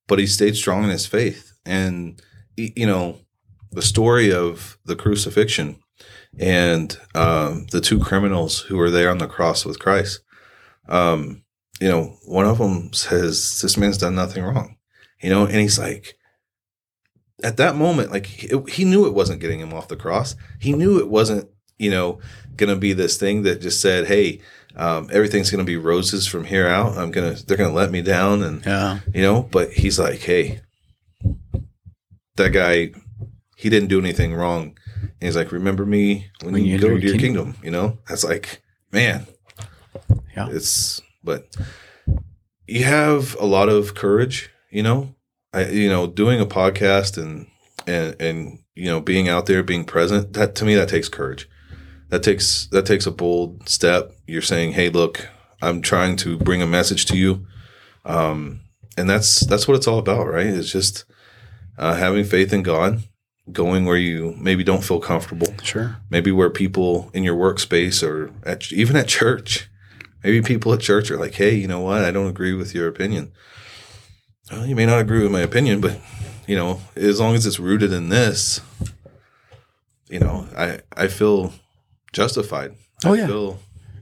but he stayed strong in his faith. And you know, the story of the crucifixion and um, the two criminals who were there on the cross with Christ. Um, you know, one of them says, "This man's done nothing wrong," you know, and he's like, at that moment, like he, he knew it wasn't getting him off the cross. He knew it wasn't, you know, going to be this thing that just said, "Hey, um, everything's going to be roses from here out. I'm gonna, they're going to let me down," and Yeah. you know. But he's like, "Hey, that guy, he didn't do anything wrong." And he's like, "Remember me when, When you, you go to your your kingdom. You know, that's like, man, Yeah. it's but you have a lot of courage. You know, I you know doing a podcast and and and you know being out there, being present. That to me, that takes courage. That takes that takes a bold step. You're saying, "Hey, look, I'm trying to bring a message to you," um, and that's that's what it's all about, right? It's just uh, having faith in God, going where you maybe don't feel comfortable, Sure. maybe where people in your workspace or at, even at church, maybe people at church are like, "Hey, you know what? I don't agree with your opinion." Well, you may not agree with my opinion, but you know, as long as it's rooted in this, you know, I I feel justified. Oh, I yeah. feel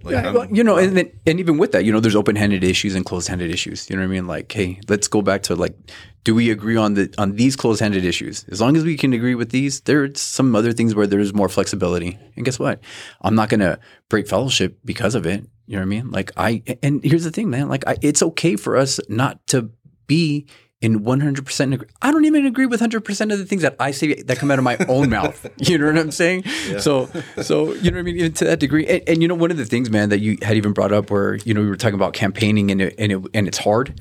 like yeah, well, you know, and then, and even with that, you know, there's open-handed issues and closed-handed issues. You know what I mean? Like, hey, let's go back to like, do we agree on the on these closed-handed issues? As long as we can agree with these, there's some other things where there's more flexibility. And guess what? I'm not gonna break fellowship because of it. You know what I mean? Like, I and here's the thing, man. Like, I, it's okay for us not to be in 100% agree. I don't even agree with 100% of the things that I say that come out of my own mouth. You know what I'm saying? So, so, you know what I mean? Even to that degree. And, and, you know, one of the things, man, that you had even brought up where, you know, we were talking about campaigning and it, and, it, and it's hard.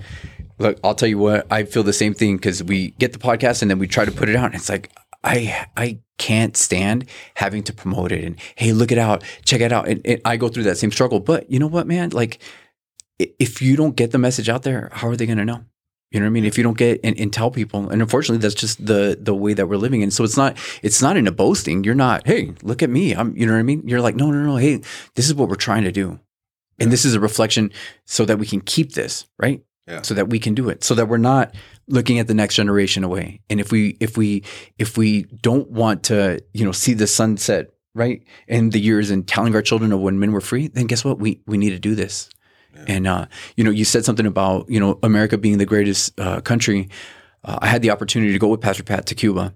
Look, I'll tell you what, I feel the same thing because we get the podcast and then we try to put it out and it's like, I, I can't stand having to promote it and, hey, look it out, check it out. And, and I go through that same struggle. But you know what, man? Like, if you don't get the message out there, how are they going to know? You know what I mean? If you don't get and, and tell people, and unfortunately, that's just the the way that we're living in. So it's not it's not in a boasting. You're not, hey, look at me. I'm, you know what I mean? You're like, no, no, no. Hey, this is what we're trying to do, and this is a reflection so that we can keep this right. Yeah. So that we can do it. So that we're not looking at the next generation away. And if we if we if we don't want to, you know, see the sunset right in the years and telling our children of when men were free, then guess what? We we need to do this. And uh, you know, you said something about you know America being the greatest uh, country. Uh, I had the opportunity to go with Pastor Pat to Cuba,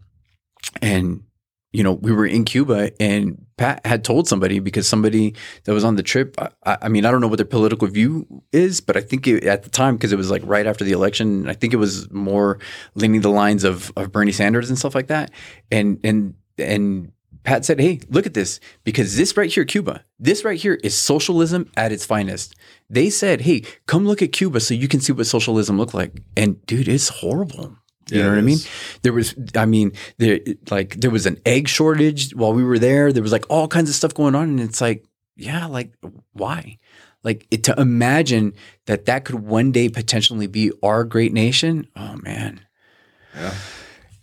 and you know we were in Cuba, and Pat had told somebody because somebody that was on the trip. I, I mean, I don't know what their political view is, but I think it, at the time because it was like right after the election, I think it was more leaning the lines of of Bernie Sanders and stuff like that. And and and Pat said, "Hey, look at this because this right here, Cuba, this right here is socialism at its finest." They said, "Hey, come look at Cuba so you can see what socialism looked like." And dude, it's horrible. You Yeah, know what I mean? There was, I mean, there like there was an egg shortage while we were there. There was like all kinds of stuff going on, and it's like, yeah, like why? Like it, to imagine that that could one day potentially be our great nation. Oh man, Yeah.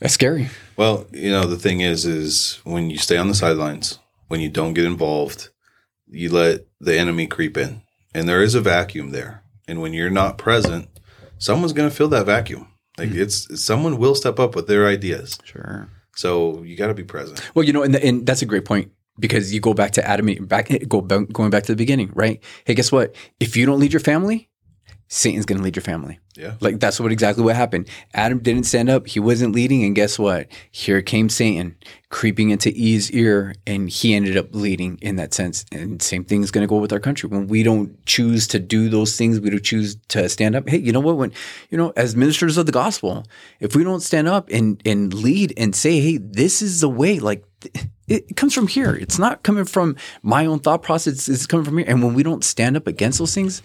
that's scary. Well, you know, the thing is, is when you stay on the sidelines, when you don't get involved, you let the enemy creep in, and there is a vacuum there. And when you're not present, someone's going to fill that vacuum. Like hmm. it's someone will step up with their ideas. Sure. So you got to be present. Well, you know, and, and that's a great point because you go back to Adam, back go back, going back to the beginning, right? Hey, guess what? If you don't lead your family, Satan's going to lead your family. Yeah. Like that's what exactly what happened. Adam didn't stand up. He wasn't leading. And guess what? Here came Satan creeping into Eve's ear and he ended up leading in that sense. And same thing is going to go with our country. When we don't choose to do those things, we don't choose to stand up. Hey, you know what? When, you know, as ministers of the gospel, if we don't stand up and, and lead and say, Hey, this is the way, like it, it comes from here. It's not coming from my own thought process. It's coming from here. And when we don't stand up against those things,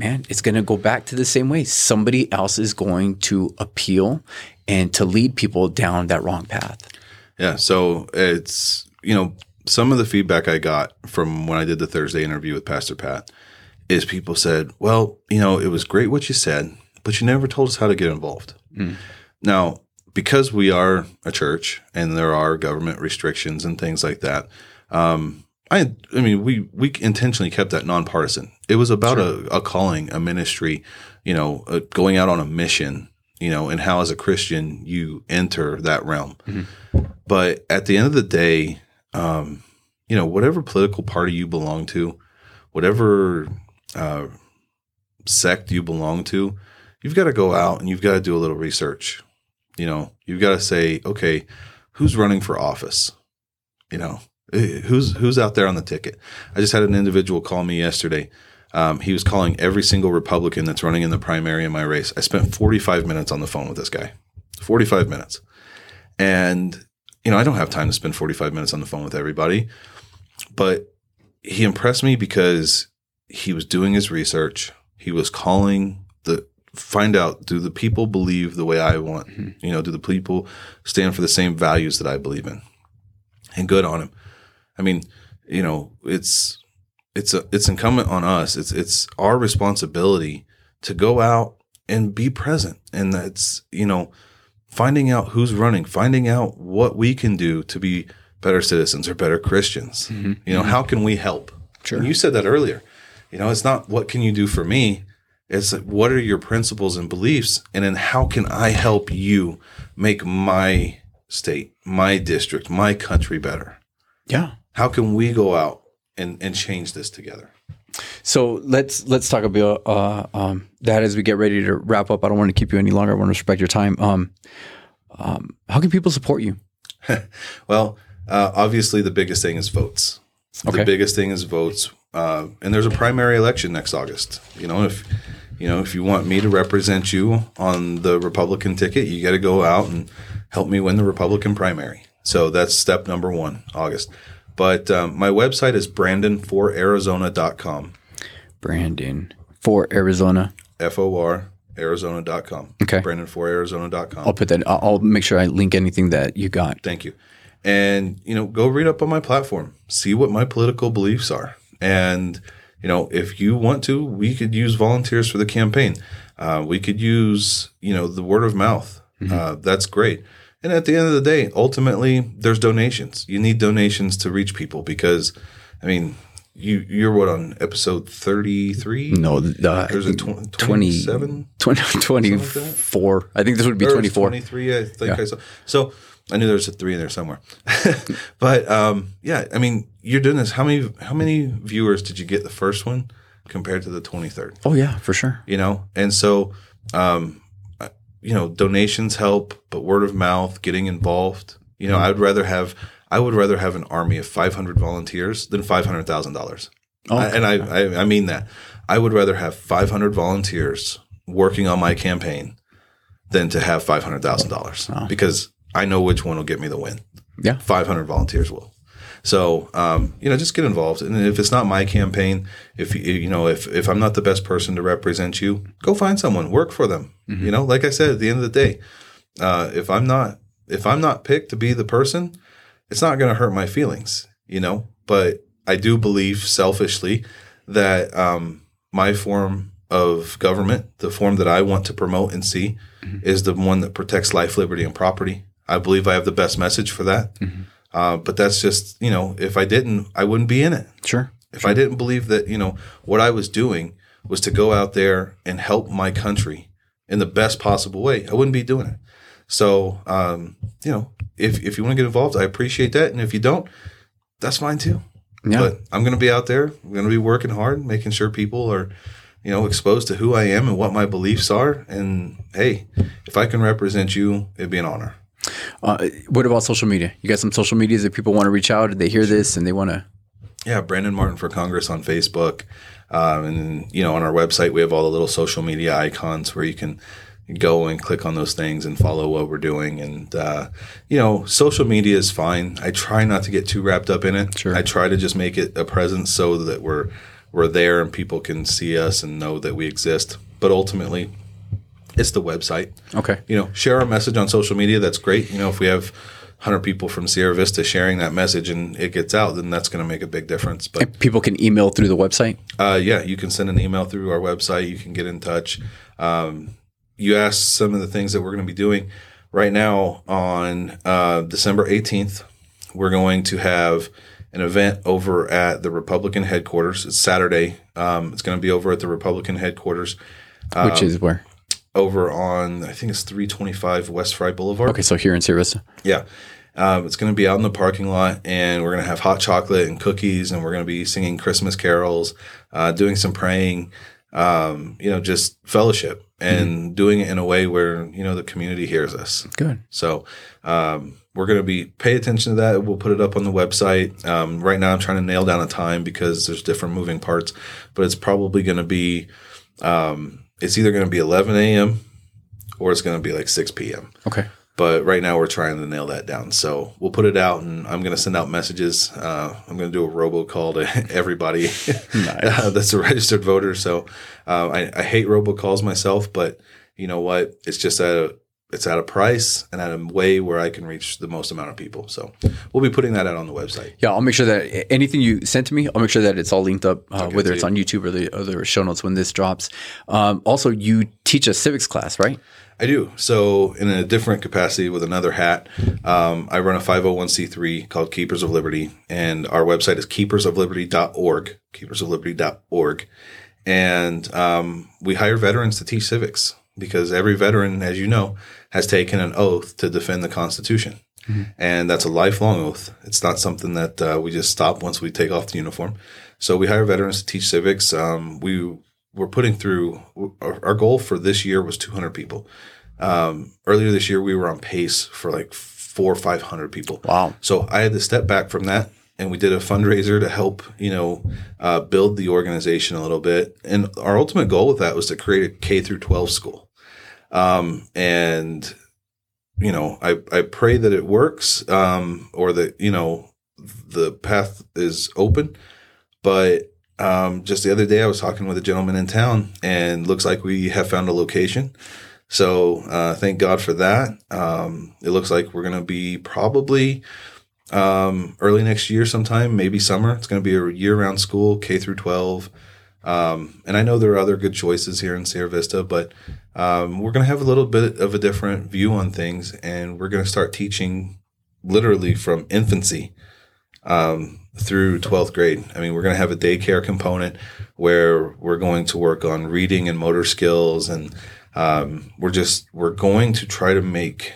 man, it's going to go back to the same way. Somebody else is going to appeal and to lead people down that wrong path. Yeah. So it's, you know, some of the feedback I got from when I did the Thursday interview with Pastor Pat is people said, "Well, you know, it was great what you said, but you never told us how to get involved." Now, because we are a church and there are government restrictions and things like that, um, I, I mean, we we intentionally kept that nonpartisan. It was about a, a calling, a ministry, you know, uh, going out on a mission, you know, and how as a Christian you enter that realm. But at the end of the day, um, you know, whatever political party you belong to, whatever uh, sect you belong to, you've got to go out and you've got to do a little research. You know, you've got to say, okay, who's running for office? You know, who's who's out there on the ticket? I just had an individual call me yesterday. Um, he was calling every single Republican that's running in the primary in my race. I spent 45 minutes on the phone with this guy, 45 minutes, and you know, I don't have time to spend 45 minutes on the phone with everybody, but he impressed me because he was doing his research. He was calling the find out do the people believe the way I want? You know, do the people stand for the same values that I believe in? And good on him. I mean, you know, it's it's a, it's incumbent on us. It's it's our responsibility to go out and be present. And that's, you know, finding out who's running, finding out what we can do to be better citizens or better Christians. Mm-hmm. You know, how can we help? Sure. And you said that earlier. You know, it's not what can you do for me? It's what are your principles and beliefs? And then how can I help you make my state, my district, my country better? Yeah. How can we go out and, and change this together? So let's let's talk about uh, um, that as we get ready to wrap up. I don't want to keep you any longer. I want to respect your time. Um, um, how can people support you? Well, uh, obviously, the biggest thing is votes. Okay. The biggest thing is votes, uh, and there's a primary election next August. You know, if you know if you want me to represent you on the Republican ticket, you got to go out and help me win the Republican primary. So that's step number one, August. But um, my website is brandon4arizona.com. Brandon for Arizona. F O R Arizona.com. Okay. Brandon4arizona.com. I'll put that. I'll, I'll make sure I link anything that you got. Thank you. And, you know, go read up on my platform, see what my political beliefs are. And, you know, if you want to, we could use volunteers for the campaign. Uh, we could use, you know, the word of mouth. Uh, that's great. And at the end of the day, ultimately, there's donations. You need donations to reach people because, I mean, you you're what on episode thirty three? No, the, There's a tw- 27? 20, 24. I think this would be Or 24. 23, I think I saw. So I knew there's a three in there somewhere. but um, yeah, I mean, you're doing this. How many how many viewers did you get the first one compared to the 23rd? Oh, yeah, for sure. You know, and so um, uh, you know, donations help, but word of mouth, getting involved. You know, I'd rather have I would rather have an army of 500 volunteers than five hundred thousand dollars. And I, I I mean that I would rather have 500 volunteers working on my campaign than to have five hundred thousand dollars because I know which one will get me the win. Yeah. 500 volunteers will. So, um, you know, just get involved. And if it's not my campaign, if you, you know, if, if I'm not the best person to represent you, go find someone, work for them. You know, like I said, at the end of the day, uh, if I'm not, if I'm not picked to be the person, it's not going to hurt my feelings, you know, but I do believe selfishly that, um, my form of government, the form that I want to promote and see is the one that protects life, liberty, and property. I believe I have the best message for that. Uh, but that's just, you know, if I didn't, I wouldn't be in it. Sure. If I didn't believe that, you know, what I was doing was to go out there and help my country in the best possible way, I wouldn't be doing it. So, um, you know, if, if you want to get involved, I appreciate that. And if you don't, that's fine too. Yeah. But I'm going to be out there. I'm going to be working hard, making sure people are, you know, exposed to who I am and what my beliefs are. And hey, if I can represent you, it'd be an honor. Uh, what about social media? You got some social medias that people want to reach out? And they hear this and they want to. Yeah, Brandon Martin for Congress on Facebook, um, and you know on our website we have all the little social media icons where you can go and click on those things and follow what we're doing. And uh, you know, social media is fine. I try not to get too wrapped up in it. Sure. I try to just make it a presence so that we're we're there and people can see us and know that we exist. But ultimately, it's the website Okay. you know, share our message on social media. That's great. You know, if we have 100 people from Sierra Vista sharing that message and it gets out, then that's going to make a big difference. But People can email through the website. uh, yeah, you can send an email through our website. You can get in touch. Um, you asked some of the things that we're going to be doing right now on uh, December 18th. We're going to have an event over at the Republican headquarters. It's Saturday. Um, it's going to be over at the Republican headquarters which is where? Over on, I think it's 325 West Fry Boulevard. Okay, so here in Sierra Vista. Yeah. Um, it's going to be out in the parking lot, and we're going to have hot chocolate and cookies, and we're going to be singing Christmas carols, uh, doing some praying, um, you know, just fellowship and doing it in a way where, you know, the community hears us. Good. So um, we're going to be pay attention to that. We'll put it up on the website. Um, right now, I'm trying to nail down a time because there's different moving parts, but it's probably going to be, um, it's either going to be 11 a.m. or it's going to be like 6 p.m Okay. but right now we're trying to nail that down. So we'll put it out, and I'm going to send out messages. Uh, I'm going to do a robocall to everybody uh, that's a registered voter. So uh, I, I hate robocalls myself, but you know what? It's just a it's at a price and at a way where I can reach the most amount of people. So we'll be putting that out on the website. Yeah, I'll make sure that anything you sent to me, I'll make sure that it's all linked up, uh, whether it's see. on YouTube or the other show notes when this drops. Um, also, you teach a civics class, right? I do. So, in a different capacity with another hat, um, I run a 501c3 called Keepers of Liberty, and our website is keepersofliberty.org, keepersofliberty.org. And um, we hire veterans to teach civics because every veteran, as you know, has taken an oath to defend the Constitution. And that's a lifelong oath. It's not something that uh, we just stop once we take off the uniform. So we hire veterans to teach civics. Um, we we're putting through our, our goal for this year was 200 people. Um, earlier this year, we were on pace for like four or 500 people. Wow. So I had to step back from that, and we did a fundraiser to help you know uh, build the organization a little bit. And our ultimate goal with that was to create a K through 12 school. Um, and you know, I I pray that it works, um, or that you know the path is open. But um, just the other day, I was talking with a gentleman in town, and looks like we have found a location. So uh, thank God for that. Um, it looks like we're going to be probably um, early next year, sometime, maybe summer. It's going to be a year-round school, K through 12. Um, and I know there are other good choices here in Sierra Vista, but um, we're going to have a little bit of a different view on things, and we're going to start teaching literally from infancy um, through 12th grade. I mean, we're going to have a daycare component where we're going to work on reading and motor skills, and um, we're just we're going to try to make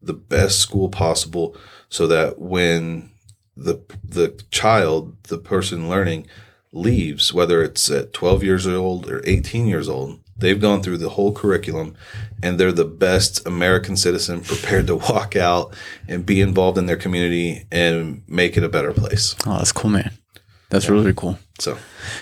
the best school possible so that when the the child, the person learning, leaves, whether it's at 12 years old or 18 years old, they've gone through the whole curriculum and they're the best American citizen prepared to walk out and be involved in their community and make it a better place. Oh, that's cool, man. That's really, really cool. So,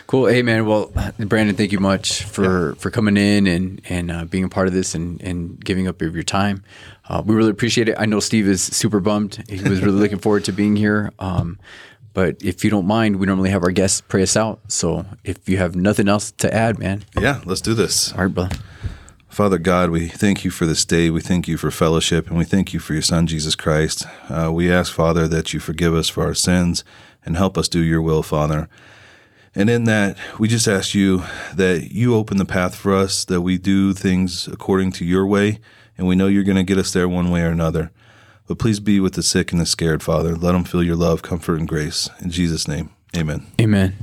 Cool. Hey, man. Well, Brandon, thank you much for for coming in and and uh, being a part of this and and giving up of your time. Uh, we really appreciate it. I know Steve is super bummed. He was really looking forward to being here. Um, but if you don't mind, we normally have our guests pray us out. So if you have nothing else to add, man, yeah, let's do this. all right, brother. Father God, we thank you for this day. We thank you for fellowship, and we thank you for your Son, Jesus Christ. Uh, we ask, Father, that you forgive us for our sins and help us do your will, Father. And in that, we just ask you that you open the path for us, that we do things according to your way, and we know you're going to get us there one way or another. But please be with the sick and the scared, Father. Let them feel your love, comfort, and grace. In Jesus' name, amen. Amen.